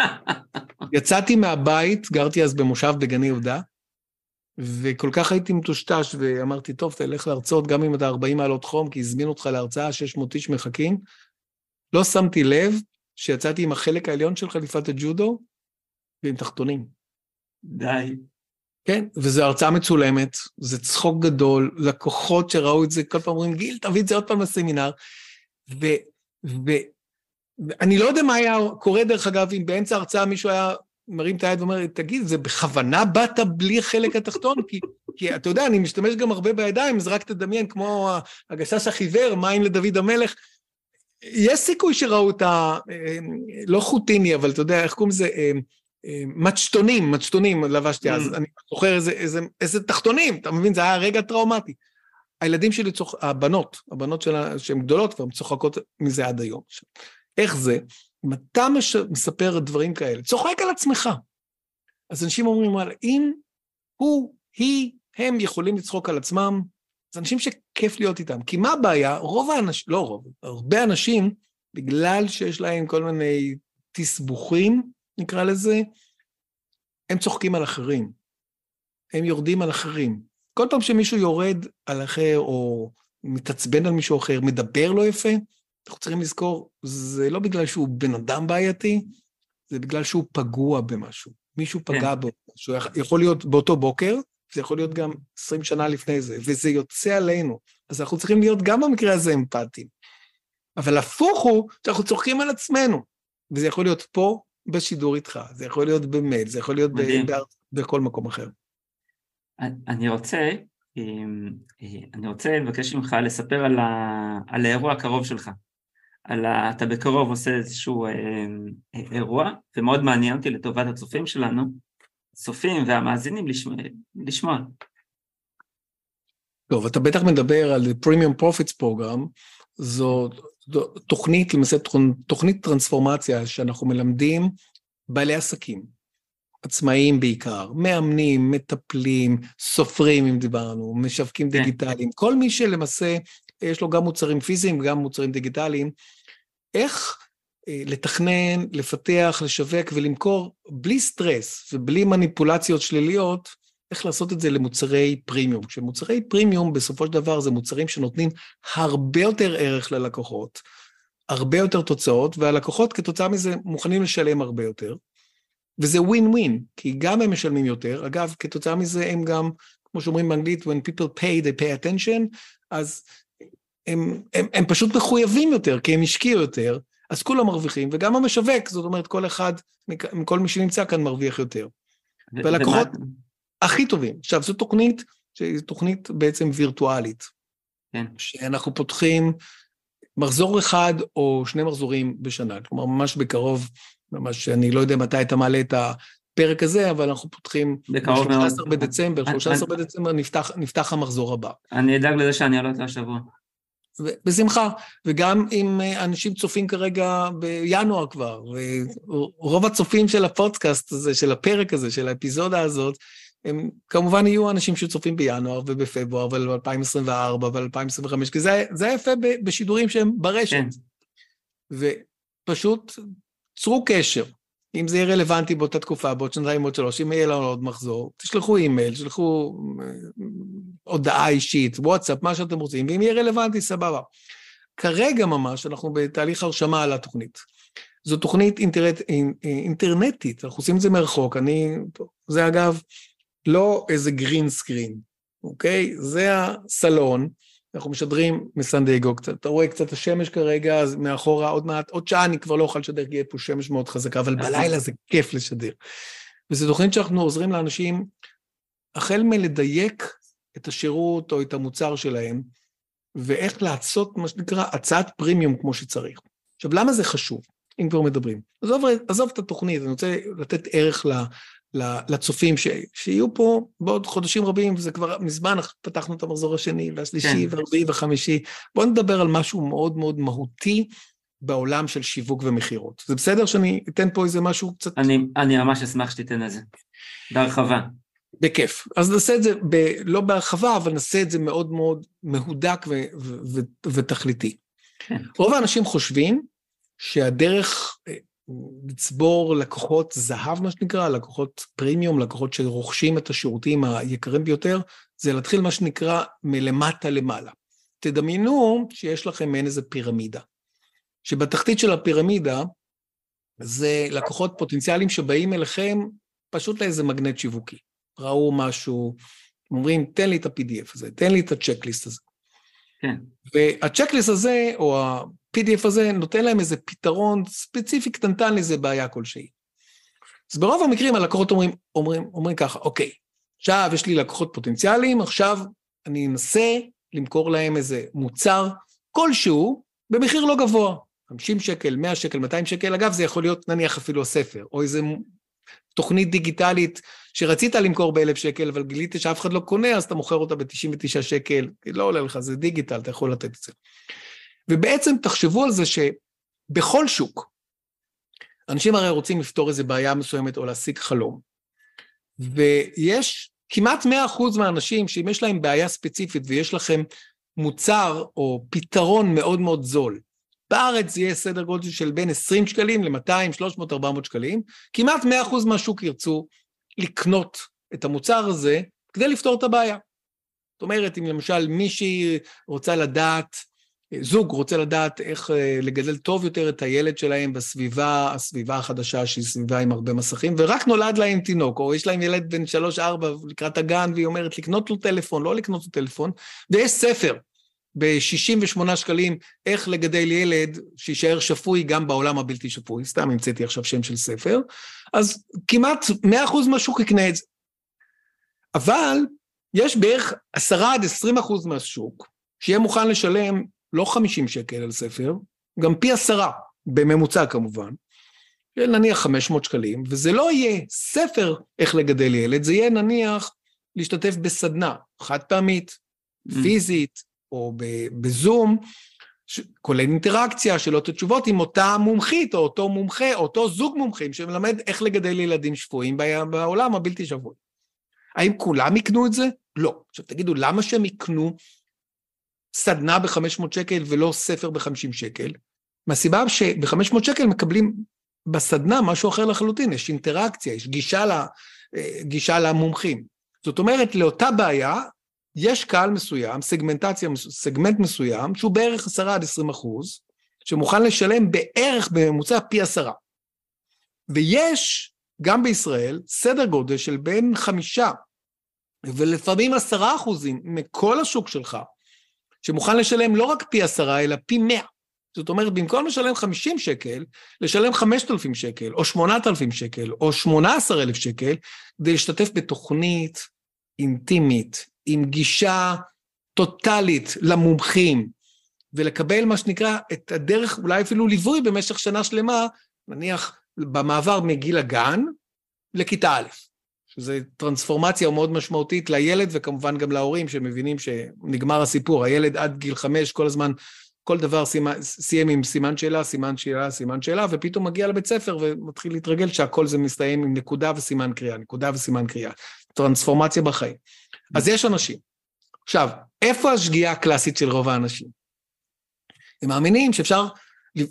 (laughs) יצאתי מהבית, גרתי אז במושב בגני יהודה, וכל כך הייתי מטושטש, ואמרתי, טוב, תלך להרצות גם אם אתה 40 מעלות חום, כי הזמינו אותך להרצאה, 600 איש מחכים. לא שמתי לב שיצאתי עם החלק העליון של חליפת הג'ודו ועם תחתונים. די. כן, וזו הרצאה מצולמת, זה צחוק גדול, לקוחות שראו את זה כל פעם אומרים, גיל, תביא את זה עוד פעם לסמינר. ואני לא יודע מה היה קורה, דרך אגב, אם באמצע ההרצאה מישהו היה מרים את היד ואומר, תגיד, זה בכוונה באת בלי החלק התחתון? כי, כי אתה יודע, אני משתמש גם הרבה בידיים, אז רק תדמיין, כמו הגשש החיוור, מים לדוד המלך. יש סיכוי שראו את ה... אה, לא חוטיני, אבל אתה יודע, איך קוראים לזה? אה, אה, מצ'טונים, מצ'טונים לבשתי אז, mm. אני זוכר איזה, איזה, איזה תחתונים, אתה מבין? זה היה רגע טראומטי. הילדים שלי, צוח... הבנות, הבנות שלה, שהן גדולות כבר, צוחקות מזה עד היום. איך זה? אם אתה מש... מספר דברים כאלה, צוחק על עצמך. אז אנשים אומרים, וואלה, אם הוא, היא, הם יכולים לצחוק על עצמם, זה אנשים שכיף להיות איתם. כי מה הבעיה? רוב האנשים, לא רוב, הרבה אנשים, בגלל שיש להם כל מיני תסבוכים, נקרא לזה, הם צוחקים על אחרים. הם יורדים על אחרים. כל פעם שמישהו יורד על אחר, או מתעצבן על מישהו אחר, מדבר לא יפה, אנחנו צריכים לזכור, זה לא בגלל שהוא בן אדם בעייתי, זה בגלל שהוא פגוע במשהו. מישהו כן. פגע בו, שהוא יכול להיות באותו בוקר, זה יכול להיות גם 20 שנה לפני זה, וזה יוצא עלינו. אז אנחנו צריכים להיות גם במקרה הזה אמפתיים. אבל הפוך הוא שאנחנו צוחקים על עצמנו, וזה יכול להיות פה בשידור איתך, זה יכול להיות במייל, זה יכול להיות ב- בכל מקום אחר. אני רוצה, אמ, אני רוצה לבקש ממך לספר על, ה, על האירוע הקרוב שלך. על ה... אתה בקרוב עושה איזשהו אה, אה, אירוע, ומאוד מעניין אותי לטובת הצופים שלנו, הצופים והמאזינים לשמוע. לשמוע. טוב, אתה בטח מדבר על Premium Profits Program, זו תוכנית, למעשה תוכנית טרנספורמציה שאנחנו מלמדים בעלי עסקים, עצמאיים בעיקר, מאמנים, מטפלים, סופרים אם דיברנו, משווקים כן. דיגיטליים, כל מי שלמעשה יש לו גם מוצרים פיזיים, גם מוצרים דיגיטליים, איך אה, לתכנן, לפתח, לשווק ולמכור בלי סטרס ובלי מניפולציות שליליות, איך לעשות את זה למוצרי פרימיום. כשמוצרי פרימיום בסופו של דבר זה מוצרים שנותנים הרבה יותר ערך ללקוחות, הרבה יותר תוצאות, והלקוחות כתוצאה מזה מוכנים לשלם הרבה יותר. וזה ווין ווין, כי גם הם משלמים יותר, אגב, כתוצאה מזה הם גם, כמו שאומרים באנגלית, when people pay, they pay attention, אז הם, הם, הם פשוט מחויבים יותר, כי הם השקיעו יותר, אז כולם מרוויחים, וגם המשווק, זאת אומרת, כל אחד, כל מי שנמצא כאן מרוויח יותר. והלקוחות הכי טובים. עכשיו, זו תוכנית, שהיא תוכנית בעצם וירטואלית. כן. שאנחנו פותחים מחזור אחד או שני מחזורים בשנה, כלומר, ממש בקרוב, ממש, אני לא יודע מתי אתה מעלה את הפרק הזה, אבל אנחנו פותחים ב-13 בדצמבר, 13 בדצמבר נפתח, נפתח המחזור הבא. אני אדאג לזה שאני אעלה אותה השבוע. בשמחה, וגם אם אה, אנשים צופים כרגע בינואר כבר, ורוב הצופים של הפודקאסט הזה, של הפרק הזה, של האפיזודה הזאת, הם כמובן יהיו אנשים שצופים בינואר ובפברואר וב-2024 וב-2025, כי זה, זה יפה בשידורים שהם ברשת. כן. ופשוט צרו קשר. אם זה יהיה רלוונטי באותה תקופה, בעוד שנתיים, בעוד שלוש, אם יהיה לנו עוד מחזור, תשלחו אימייל, תשלחו אה, הודעה אישית, וואטסאפ, מה שאתם רוצים, ואם יהיה רלוונטי, סבבה. כרגע ממש אנחנו בתהליך הרשמה על התוכנית. זו תוכנית אינטרנט, אינטרנטית, אנחנו עושים את זה מרחוק. אני, זה אגב לא איזה גרין סקרין, אוקיי? זה הסלון, אנחנו משדרים מסן דייגו קצת, אתה רואה קצת השמש כרגע, אז מאחורה עוד מעט, עוד שעה אני כבר לא אוכל לשדר, כי יהיה פה שמש מאוד חזקה, אבל בלילה זה כיף לשדר. וזו תוכנית שאנחנו עוזרים לאנשים, החל מלדייק את השירות או את המוצר שלהם, ואיך לעשות מה שנקרא הצעת פרימיום כמו שצריך. עכשיו, למה זה חשוב, אם כבר מדברים? עזוב, עזוב את התוכנית, אני רוצה לתת ערך לצופים ש, שיהיו פה בעוד חודשים רבים, וזה כבר מזמן פתחנו את המחזור השני והשלישי כן. והרביעי והחמישי. בואו נדבר על משהו מאוד מאוד מהותי בעולם של שיווק ומכירות. זה בסדר שאני אתן פה איזה משהו קצת... אני, אני ממש אשמח שתיתן את זה, בהרחבה. בכיף. אז נעשה את זה, ב, לא בהרחבה, אבל נעשה את זה מאוד מאוד מהודק ו, ו, ו, ותכליתי. כן. רוב האנשים חושבים שהדרך אה, לצבור לקוחות זהב, מה שנקרא, לקוחות פרימיום, לקוחות שרוכשים את השירותים היקרים ביותר, זה להתחיל מה שנקרא מלמטה למעלה. תדמיינו שיש לכם מעין איזה פירמידה, שבתחתית של הפירמידה זה לקוחות פוטנציאליים שבאים אליכם פשוט לאיזה מגנט שיווקי. ראו משהו, אומרים, תן לי את ה-PDF הזה, תן לי את הצ'קליסט הזה. כן. והצ'קליסט הזה, או ה-PDF הזה, נותן להם איזה פתרון ספציפי קטנטן לאיזה בעיה כלשהי. אז ברוב המקרים הלקוחות אומרים, אומרים, אומרים ככה, אוקיי, עכשיו יש לי לקוחות פוטנציאליים, עכשיו אני אנסה למכור להם איזה מוצר כלשהו במחיר לא גבוה. 50 שקל, 100 שקל, 200 שקל, אגב, זה יכול להיות נניח אפילו הספר, או איזה תוכנית דיגיטלית שרצית למכור באלף שקל, אבל גילית שאף אחד לא קונה, אז אתה מוכר אותה ב-99 שקל, לא עולה לך, זה דיגיטל, אתה יכול לתת את זה. ובעצם תחשבו על זה שבכל שוק, אנשים הרי רוצים לפתור איזו בעיה מסוימת או להשיג חלום, ויש כמעט 100% מהאנשים שאם יש להם בעיה ספציפית ויש לכם מוצר או פתרון מאוד מאוד זול, בארץ זה יהיה סדר גודל של בין 20 שקלים ל-200, 300, 400 שקלים. כמעט 100% מהשוק ירצו לקנות את המוצר הזה כדי לפתור את הבעיה. זאת אומרת, אם למשל מישהי רוצה לדעת, זוג רוצה לדעת איך אה, לגדל טוב יותר את הילד שלהם בסביבה, הסביבה החדשה שהיא סביבה עם הרבה מסכים, ורק נולד להם תינוק, או יש להם ילד בן 3-4 לקראת הגן, והיא אומרת לקנות לו טלפון, לא לקנות לו טלפון, ויש ספר ב-68 שקלים איך לגדל ילד שיישאר שפוי גם בעולם הבלתי שפוי, סתם המצאתי עכשיו שם של ספר, אז כמעט 100% מהשוק יקנה את זה. אבל יש בערך 10 עד 20 אחוז מהשוק שיהיה מוכן לשלם לא 50 שקל על ספר, גם פי עשרה, בממוצע כמובן, נניח 500 שקלים, וזה לא יהיה ספר איך לגדל ילד, זה יהיה נניח להשתתף בסדנה חד פעמית, mm. פיזית או בזום, כולל אינטראקציה, שאלות ותשובות עם אותה מומחית או אותו מומחה, או אותו זוג מומחים שמלמד איך לגדל ילדים שפויים בעולם הבלתי שבוי. האם כולם יקנו את זה? לא. עכשיו תגידו, למה שהם יקנו סדנה ב-500 שקל ולא ספר ב-50 שקל? מהסיבה שב-500 שקל מקבלים בסדנה משהו אחר לחלוטין, יש אינטראקציה, יש גישה, לה, אה, גישה למומחים. זאת אומרת, לאותה בעיה, יש קהל מסוים, סגמנטציה, סגמנט מסוים, שהוא בערך 10 עד 20 אחוז, שמוכן לשלם בערך בממוצע פי עשרה. ויש, גם בישראל, סדר גודל של בין חמישה ולפעמים עשרה אחוזים מכל השוק שלך, שמוכן לשלם לא רק פי עשרה, אלא פי מאה. זאת אומרת, במקום לשלם 50 שקל, לשלם 5,000 שקל, או 8,000 שקל, או 18,000 שקל, כדי להשתתף בתוכנית אינטימית, עם גישה טוטאלית למומחים, ולקבל מה שנקרא את הדרך, אולי אפילו ליווי במשך שנה שלמה, נניח במעבר מגיל הגן לכיתה א', שזו טרנספורמציה מאוד משמעותית לילד וכמובן גם להורים שמבינים שנגמר הסיפור, הילד עד גיל חמש כל הזמן כל דבר סיים עם סימן שאלה, סימן שאלה, סימן שאלה, ופתאום מגיע לבית ספר ומתחיל להתרגל שהכל זה מסתיים עם נקודה וסימן קריאה, נקודה וסימן קריאה. טרנספורמציה בחיים. אז יש אנשים. עכשיו, איפה השגיאה הקלאסית של רוב האנשים? הם מאמינים שאפשר,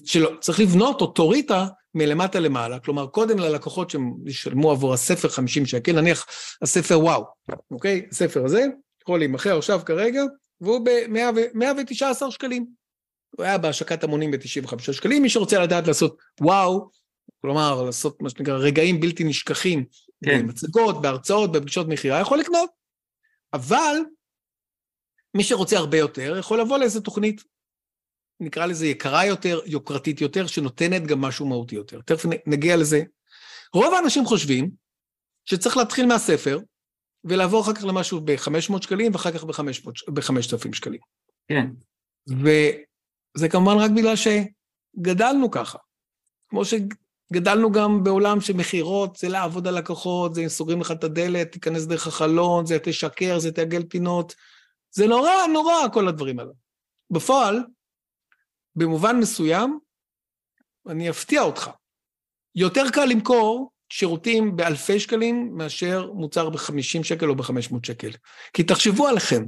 שלא, צריך לבנות אוטוריטה מלמטה למעלה, כלומר, קודם ללקוחות שהם ישלמו עבור הספר 50 שקל, נניח הספר וואו, אוקיי? הספר הזה יכול להימכר עכשיו כרגע, והוא ב-119 שקלים. הוא היה בהשקת המונים ב-95 שקלים, מי שרוצה לדעת לעשות וואו, כלומר, לעשות מה שנקרא רגעים בלתי נשכחים, כן. במצגות, בהרצאות, בפגישות מכירה, יכול לקנות. אבל מי שרוצה הרבה יותר, יכול לבוא לאיזו תוכנית, נקרא לזה יקרה יותר, יוקרתית יותר, שנותנת גם משהו מהותי יותר. תכף נגיע לזה. רוב האנשים חושבים שצריך להתחיל מהספר, ולעבור אחר כך למשהו ב-500 שקלים, ואחר כך ב-5,000 שקלים. כן. זה כמובן רק בגלל שגדלנו ככה. כמו שגדלנו גם בעולם של מכירות, זה לעבוד על לקוחות, זה סוגרים לך את הדלת, תיכנס דרך החלון, זה תשקר, זה תעגל פינות. זה נורא נורא כל הדברים האלה. בפועל, במובן מסוים, אני אפתיע אותך. יותר קל למכור שירותים באלפי שקלים מאשר מוצר ב-50 שקל או ב-500 שקל. כי תחשבו עליכם,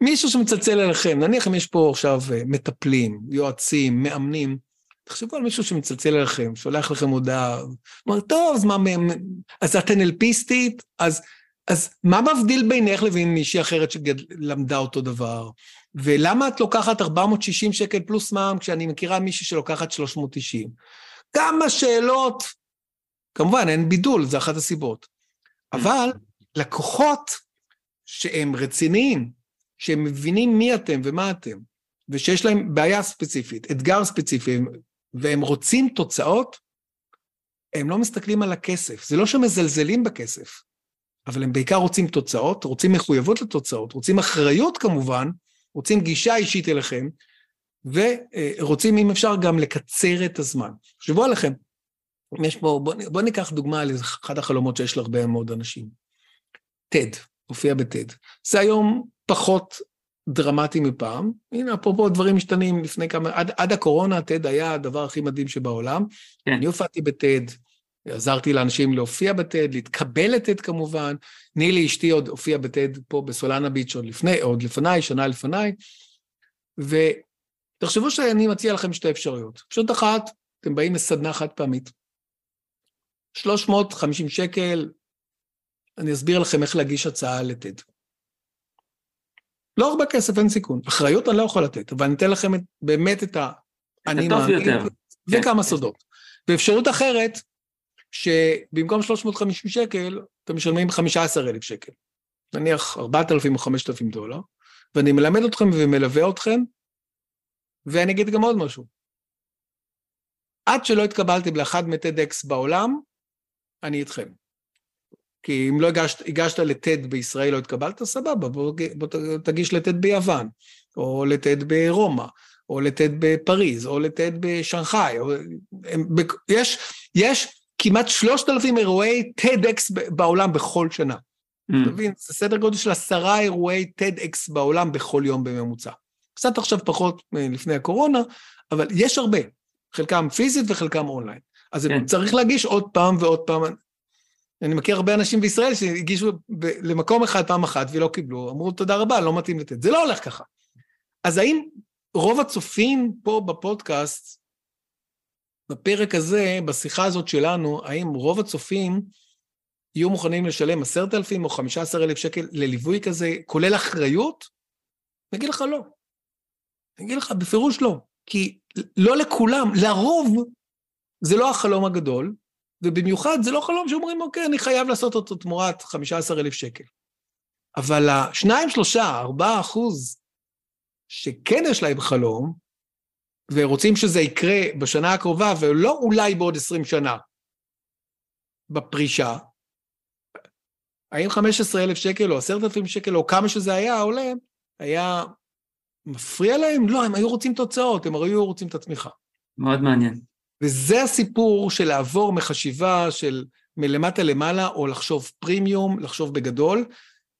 מישהו שמצלצל אליכם, נניח אם יש פה עכשיו אה, מטפלים, יועצים, מאמנים, תחשבו על מישהו שמצלצל אליכם, שולח לכם הודעה, אומר, טוב, אז מה, אז את NLPיסטית? אז, אז מה מבדיל בינך לבין מישהי אחרת שלמדה אותו דבר? ולמה את לוקחת 460 שקל פלוס מע"מ כשאני מכירה מישהי שלוקחת 390? כמה שאלות כמובן, אין בידול, זה אחת הסיבות. אבל לקוחות שהם רציניים, שהם מבינים מי אתם ומה אתם, ושיש להם בעיה ספציפית, אתגר ספציפי, והם רוצים תוצאות, הם לא מסתכלים על הכסף. זה לא שמזלזלים בכסף, אבל הם בעיקר רוצים תוצאות, רוצים מחויבות לתוצאות, רוצים אחריות כמובן, רוצים גישה אישית אליכם, ורוצים, אם אפשר, גם לקצר את הזמן. תחשבו עליכם, יש פה, בוא, בוא ניקח דוגמה על אחד החלומות שיש להרבה מאוד אנשים. TED, הופיע ב-TED. זה היום פחות דרמטי מפעם. הנה, אפרופו דברים משתנים לפני כמה... עד, עד הקורונה, TED היה הדבר הכי מדהים שבעולם. כן. אני הופעתי ב-TED, עזרתי לאנשים להופיע ב-TED, להתקבל ל-TED כמובן. נילי אשתי עוד הופיעה ב-TED פה בסולנה ביץ' עוד לפני, עוד לפניי, שנה לפניי. ותחשבו שאני מציע לכם שתי אפשרויות. פשוט אחת, אתם באים לסדנה חד פעמית. 350 שקל, אני אסביר לכם איך להגיש הצעה לטד. לא הרבה כסף, אין סיכון. אחריות אני לא יכול לתת, אבל אני אתן לכם את, באמת את ה... אני מאמין, וכמה כן. סודות. ואפשרות אחרת, שבמקום 350 שקל, אתם משלמים 15,000 שקל. נניח 4,000 או 5,000 דולר, ואני מלמד אתכם ומלווה אתכם, ואני אגיד גם עוד משהו. עד שלא התקבלתם לאחד מטד-אקס בעולם, אני איתכם. כי אם לא הגשת, הגשת לטד בישראל, לא התקבלת, סבבה, בוא, בוא תגיש לטד ביוון, או לטד ברומא, או לטד בפריז, או לטד בשנגחאי. יש, יש כמעט שלושת אלפים אירועי TEDx בעולם בכל שנה. Mm. אתה מבין? זה סדר גודל של עשרה אירועי TEDx בעולם בכל יום בממוצע. קצת עכשיו פחות לפני הקורונה, אבל יש הרבה. חלקם פיזית וחלקם אונליין. אז כן. צריך להגיש עוד פעם ועוד פעם. אני מכיר הרבה אנשים בישראל שהגישו ב- למקום אחד פעם אחת ולא קיבלו, אמרו תודה רבה, לא מתאים לתת. זה לא הולך ככה. אז האם רוב הצופים פה בפודקאסט, בפרק הזה, בשיחה הזאת שלנו, האם רוב הצופים יהיו מוכנים לשלם עשרת אלפים או חמישה עשר אלף שקל לליווי כזה, כולל אחריות? אני אגיד לך לא. אני אגיד לך, בפירוש לא. כי לא לכולם, לרוב זה לא החלום הגדול, ובמיוחד זה לא חלום שאומרים, אוקיי, אני חייב לעשות אותו תמורת 15,000 שקל. אבל השניים, שלושה, ארבעה אחוז שכן יש להם חלום, ורוצים שזה יקרה בשנה הקרובה, ולא אולי בעוד 20 שנה, בפרישה, האם 15,000 שקל או 10,000 שקל או כמה שזה היה עולה, היה מפריע להם? לא, הם היו רוצים תוצאות, הם היו רוצים את התמיכה. מאוד מעניין. וזה הסיפור של לעבור מחשיבה של מלמטה למעלה, או לחשוב פרימיום, לחשוב בגדול.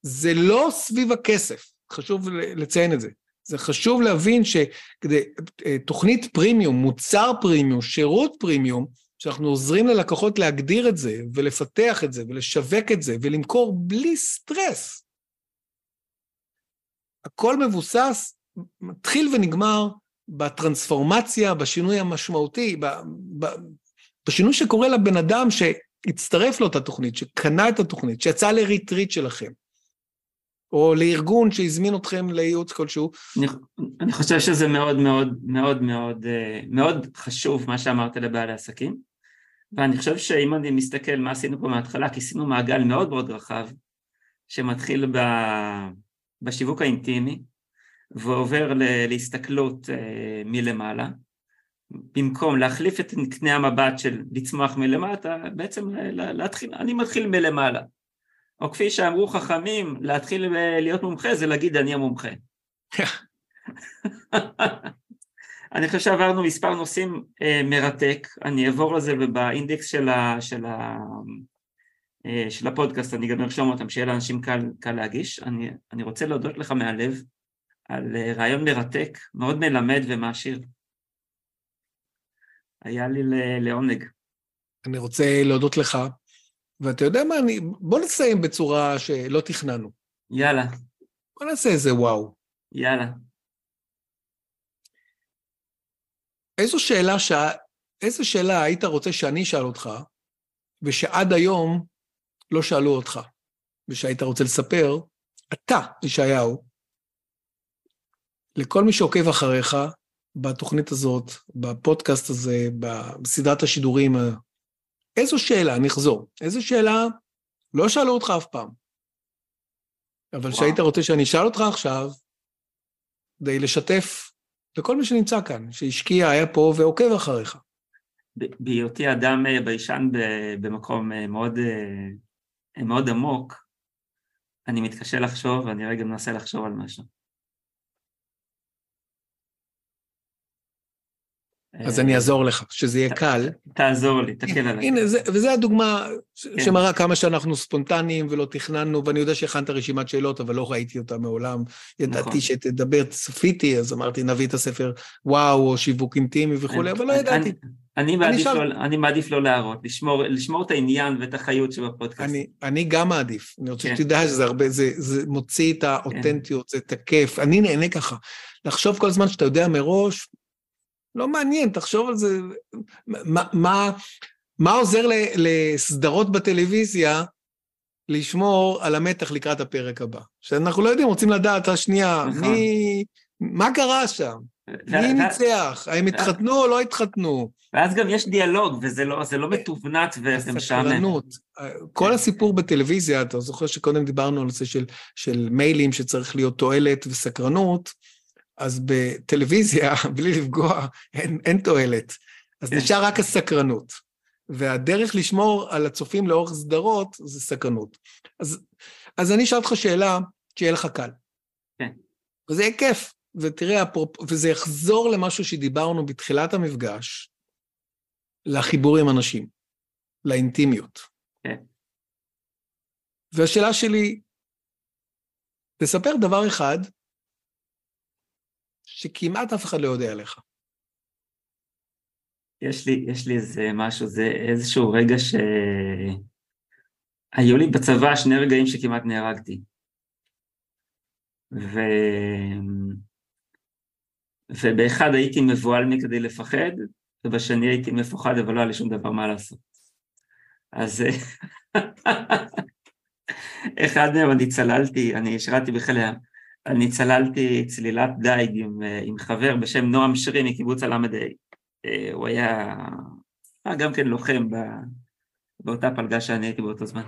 זה לא סביב הכסף, חשוב לציין את זה. זה חשוב להבין שכדי, אה, פרימיום, מוצר פרימיום, שירות פרימיום, שאנחנו עוזרים ללקוחות להגדיר את זה, ולפתח את זה, ולשווק את זה, ולמכור בלי סטרס. הכל מבוסס, מתחיל ונגמר בטרנספורמציה, בשינוי המשמעותי, ב, ב, בשינוי שקורה לבן אדם שהצטרף לאותה תוכנית, שקנה את התוכנית, שיצא לריטריט שלכם, או לארגון שהזמין אתכם לייעוץ כלשהו. אני, אני חושב שזה מאוד מאוד מאוד מאוד אה, מאוד חשוב מה שאמרת לבעלי עסקים, ואני חושב שאם אני מסתכל מה עשינו פה מההתחלה, כיסינו מעגל מאוד מאוד רחב, שמתחיל ב, בשיווק האינטימי, ועובר להסתכלות אה, מלמעלה, במקום להחליף את קנה המבט של לצמוח מלמטה, בעצם להתחיל, אני מתחיל מלמעלה. או כפי שאמרו חכמים, להתחיל להיות מומחה זה להגיד אני המומחה. (laughs) אני חושב שעברנו מספר נושאים אה, מרתק, אני אעבור לזה ובאינדקס של, ה, של, ה, אה, של הפודקאסט אני גם ארשום אותם, שיהיה לאנשים קל, קל להגיש. אני, אני רוצה להודות לך מהלב על אה, רעיון מרתק, מאוד מלמד ומעשיר. היה לי לעונג. אני רוצה להודות לך, ואתה יודע מה, אני... בוא נסיים בצורה שלא תכננו. יאללה. בוא נעשה איזה וואו. יאללה. איזו שאלה, ש... איזו שאלה היית רוצה שאני אשאל אותך, ושעד היום לא שאלו אותך, ושהיית רוצה לספר, אתה, ישעיהו, לכל מי שעוקב אחריך בתוכנית הזאת, בפודקאסט הזה, בסדרת השידורים, איזו שאלה, אני אחזור, איזו שאלה לא שאלו אותך אף פעם, אבל שהיית רוצה שאני אשאל אותך עכשיו, כדי לשתף לכל מי שנמצא כאן, שהשקיע, היה פה ועוקב אחריך. בהיותי אדם אה, ביישן במקום אה, מאוד, אה, מאוד עמוק, אני מתקשה לחשוב, ואני רגע מנסה לחשוב על משהו. אז אני אעזור לך, שזה יהיה קל. תעזור לי, תקל עליי. הנה, וזו הדוגמה כן. שמראה כמה שאנחנו ספונטניים ולא תכננו, ואני יודע שהכנת רשימת שאלות, אבל לא ראיתי אותה מעולם. ידעתי נכון. שתדבר, צפיתי, אז אמרתי, נביא את הספר וואו, או שיווק אינטימי וכולי, אבל לא ידעתי. אני מעדיף, לא, אני מעדיף לא להראות, לשמור, לשמור את העניין ואת החיות שבפודקאסט. אני, אני גם מעדיף, אני רוצה כן. שתדע שזה הרבה, זה, זה מוציא את האותנטיות, כן. זה תקף, אני נהנה ככה. לחשוב כל הזמן שאתה יודע מראש, לא מעניין, תחשוב על זה. מה, מה, מה עוזר לסדרות בטלוויזיה לשמור על המתח לקראת הפרק הבא? שאנחנו לא יודעים, רוצים לדעת, השנייה, נכון. מי... מה קרה שם? מי ניצח? האם התחתנו או לא התחתנו? ואז גם יש דיאלוג, וזה לא, לא מתובנת וזה משעמם. כל כן. הסיפור בטלוויזיה, אתה זוכר שקודם דיברנו על נושא של, של מיילים שצריך להיות תועלת וסקרנות, אז בטלוויזיה, (laughs) בלי לפגוע, אין, אין תועלת. אז כן. נשאר רק הסקרנות. והדרך לשמור על הצופים לאורך סדרות זה סקרנות. אז, אז אני אשאל אותך שאלה שיהיה לך קל. כן. וזה יהיה כיף. ותראה, וזה יחזור למשהו שדיברנו בתחילת המפגש, לחיבור עם אנשים, לאינטימיות. כן. והשאלה שלי, תספר דבר אחד שכמעט אף אחד לא יודע עליך. יש לי, יש לי איזה משהו, זה איזשהו רגע ש... היו לי בצבא שני רגעים שכמעט נהרגתי. ו... ובאחד הייתי מבוהל מכדי לפחד, ובשני הייתי מפוחד, אבל לא היה לי שום דבר מה לעשות. אז (laughs) אחד מהם אני צללתי, אני שירתי בחיל הים, אני צללתי צלילת דייג עם, עם חבר בשם נועם שרי מקיבוץ הל"ה. אה, הוא היה, היה גם כן לוחם באותה פלגה שאני הייתי באותו זמן.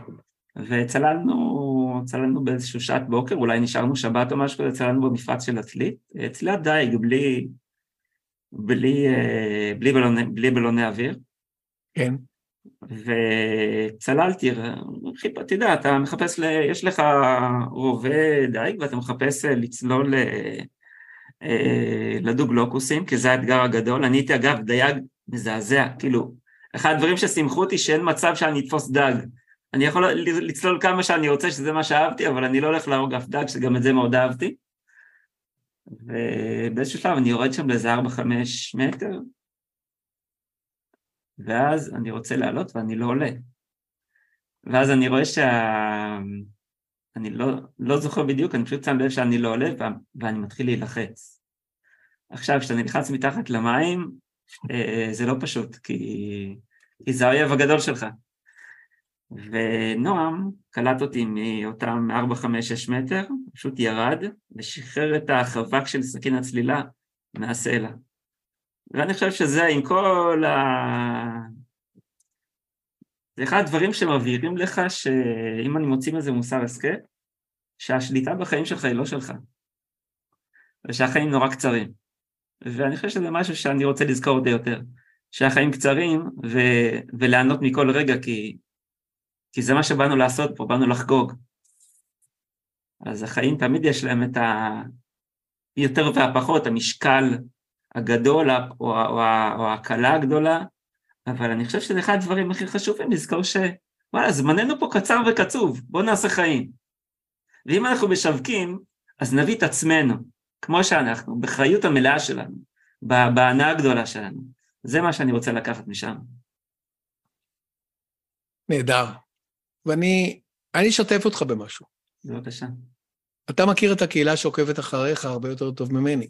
וצללנו, צללנו באיזשהו שעת בוקר, אולי נשארנו שבת או משהו כזה, צללנו במפרץ של עתלית, צלילת דייג בלי, בלי, אה, בלי, בלוני, בלי בלוני אוויר. כן. וצללתי, אתה יודע, אתה מחפש, ל... יש לך רובה דייג ואתה מחפש אה, לצלול אה, לדוגלוקוסים, כי זה האתגר הגדול. אני הייתי אגב דייג מזעזע, כאילו, אחד הדברים ששימחו אותי שאין מצב שאני אתפוס דג. אני יכול לצלול כמה שאני רוצה, שזה מה שאהבתי, אבל אני לא הולך להרוג אף דג, שגם את זה מאוד אהבתי. ובאיזשהו שלב אני יורד שם לאיזה 4-5 מטר, ואז אני רוצה לעלות ואני לא עולה. ואז אני רואה שה... אני לא, לא זוכר בדיוק, אני פשוט שם לב שאני לא עולה ואני מתחיל להילחץ. עכשיו, כשאתה נלחץ מתחת למים, אה, זה לא פשוט, כי, כי זה האויב הגדול שלך. ונועם קלט אותי מאותם 4-5-6 מטר, פשוט ירד ושחרר את החבק של סכין הצלילה מהסלע. ואני חושב שזה עם כל ה... זה אחד הדברים שמבהירים לך שאם אני מוציא מזה מוסר הסכת, שהשליטה בחיים שלך היא לא שלך, ושהחיים נורא קצרים. ואני חושב שזה משהו שאני רוצה לזכור אותי יותר, שהחיים קצרים ו... וליהנות מכל רגע, כי... כי זה מה שבאנו לעשות פה, באנו לחגוג. אז החיים תמיד יש להם את ה... יותר והפחות, המשקל הגדול או, או, או ההקלה הגדולה, אבל אני חושב שזה אחד הדברים הכי חשובים, לזכור שוואלה, זמננו פה קצר וקצוב, בואו נעשה חיים. ואם אנחנו משווקים, אז נביא את עצמנו, כמו שאנחנו, בחיות המלאה שלנו, בהנאה הגדולה שלנו. זה מה שאני רוצה לקחת משם. נהדר. ואני אני אשתף אותך במשהו. בבקשה. אתה מכיר את הקהילה שעוקבת אחריך הרבה יותר טוב ממני.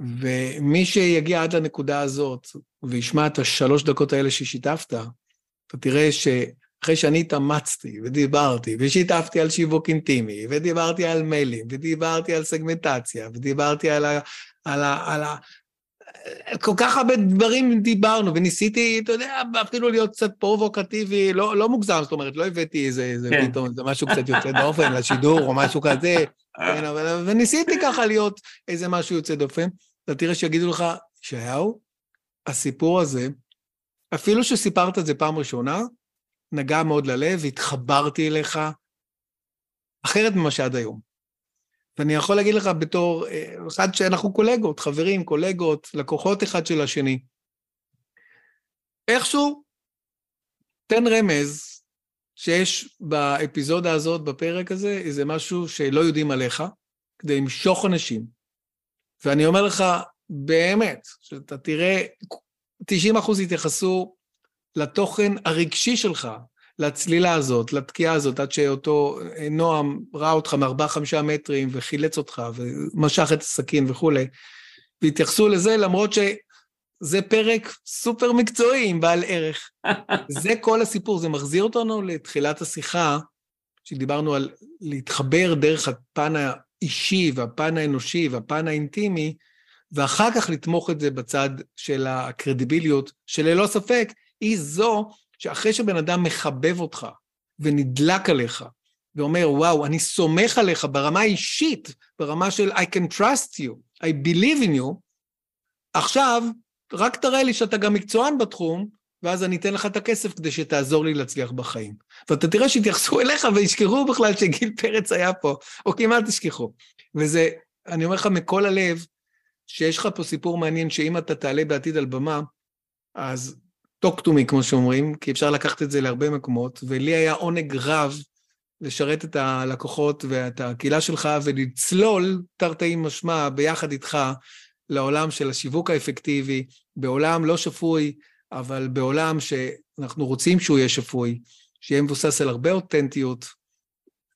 ומי שיגיע עד לנקודה הזאת וישמע את השלוש דקות האלה ששיתפת, אתה תראה שאחרי שאני התאמצתי ודיברתי ושיתפתי על שיווק אינטימי ודיברתי על מיילים ודיברתי על סגמנטציה ודיברתי על ה... על ה, על ה כל כך הרבה דברים דיברנו, וניסיתי, אתה יודע, אפילו להיות קצת פרובוקטיבי, לא, לא מוגזם, זאת אומרת, לא הבאתי איזה, איזה כן. פתאום, איזה משהו קצת יוצא דופן לשידור או משהו כזה, כן, אבל, וניסיתי ככה להיות איזה משהו יוצא דופן. אתה תראה שיגידו לך, ישעיהו, הסיפור הזה, אפילו שסיפרת את זה פעם ראשונה, נגע מאוד ללב, התחברתי אליך, אחרת ממה שעד היום. ואני יכול להגיד לך בתור אה, אחד שאנחנו קולגות, חברים, קולגות, לקוחות אחד של השני. איכשהו, תן רמז שיש באפיזודה הזאת, בפרק הזה, איזה משהו שלא יודעים עליך, כדי למשוך אנשים. ואני אומר לך, באמת, שאתה תראה, 90 אחוז יתייחסו לתוכן הרגשי שלך, לצלילה הזאת, לתקיעה הזאת, עד שאותו אה, נועם ראה אותך מארבעה חמישה מטרים וחילץ אותך ומשך את הסכין וכולי, והתייחסו לזה למרות שזה פרק סופר מקצועי עם בעל ערך. (laughs) זה כל הסיפור, זה מחזיר אותנו לתחילת השיחה, שדיברנו על להתחבר דרך הפן האישי והפן האנושי והפן האינטימי, ואחר כך לתמוך את זה בצד של הקרדיביליות, שללא ספק היא זו שאחרי שבן אדם מחבב אותך ונדלק עליך, ואומר, וואו, אני סומך עליך ברמה האישית, ברמה של I can trust you, I believe in you, עכשיו, רק תראה לי שאתה גם מקצוען בתחום, ואז אני אתן לך את הכסף כדי שתעזור לי להצליח בחיים. ואתה תראה שיתייחסו אליך וישכחו בכלל שגיל פרץ היה פה, או כמעט תשכחו. וזה, אני אומר לך מכל הלב, שיש לך פה סיפור מעניין, שאם אתה תעלה בעתיד על במה, אז talk to me, כמו שאומרים, כי אפשר לקחת את זה להרבה מקומות, ולי היה עונג רב לשרת את הלקוחות ואת הקהילה שלך ולצלול, תרתי משמע, ביחד איתך, לעולם של השיווק האפקטיבי, בעולם לא שפוי, אבל בעולם שאנחנו רוצים שהוא יהיה שפוי, שיהיה מבוסס על הרבה אותנטיות,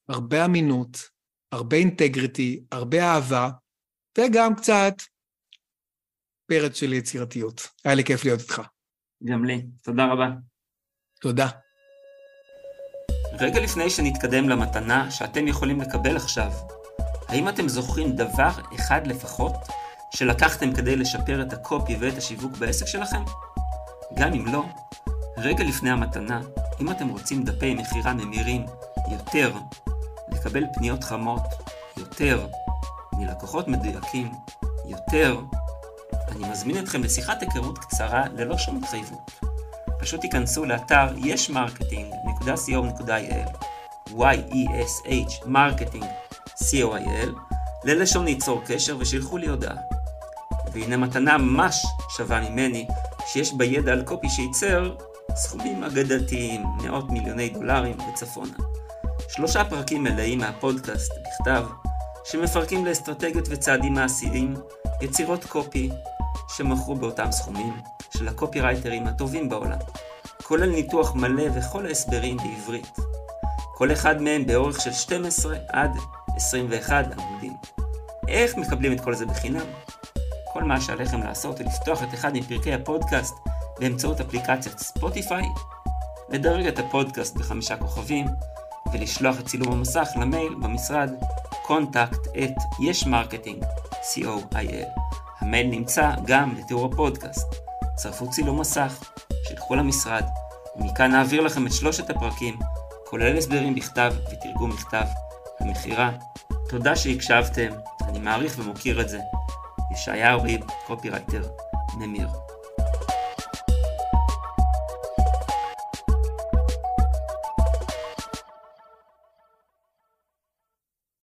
הרבה אמינות, הרבה אינטגריטי, הרבה אהבה, וגם קצת פרץ של יצירתיות. היה לי כיף להיות איתך. גם לי. תודה רבה. תודה. רגע לפני שנתקדם למתנה שאתם יכולים לקבל עכשיו, האם אתם זוכרים דבר אחד לפחות שלקחתם כדי לשפר את הקופי ואת השיווק בעסק שלכם? גם אם לא, רגע לפני המתנה, אם אתם רוצים דפי מכירה ממירים יותר, לקבל פניות חמות יותר, מלקוחות מדויקים יותר, אני מזמין אתכם לשיחת היכרות קצרה ללא שום התחייבות. פשוט תיכנסו לאתר ישמרקטינג.co.il y-e-s-h marketing co.il ללשונית צור קשר ושלחו לי הודעה. והנה מתנה ממש שווה ממני, שיש בה ידע על קופי שייצר סכומים אגדתיים, מאות מיליוני דולרים וצפונה. שלושה פרקים מלאים מהפודקאסט בכתב, שמפרקים לאסטרטגיות וצעדים מעשיים יצירות קופי שמכרו באותם סכומים של הקופירייטרים הטובים בעולם, כולל ניתוח מלא וכל ההסברים בעברית. כל אחד מהם באורך של 12 עד 21 עמודים. איך מקבלים את כל זה בחינם? כל מה שעליכם לעשות הוא לפתוח את אחד מפרקי הפודקאסט באמצעות אפליקציית ספוטיפיי, לדרג את הפודקאסט בחמישה כוכבים, ולשלוח את צילום המסך למייל במשרד contact at yesmarketing, co.il. המייל נמצא גם בתיאור הפודקאסט. צרפו צילום מסך, שילכו למשרד, ומכאן נעביר לכם את שלושת הפרקים, כולל הסברים בכתב ותרגום מכתב, המכירה. תודה שהקשבתם, אני מעריך ומוקיר את זה. ישעיהו ריב, קופירייטר, ממיר.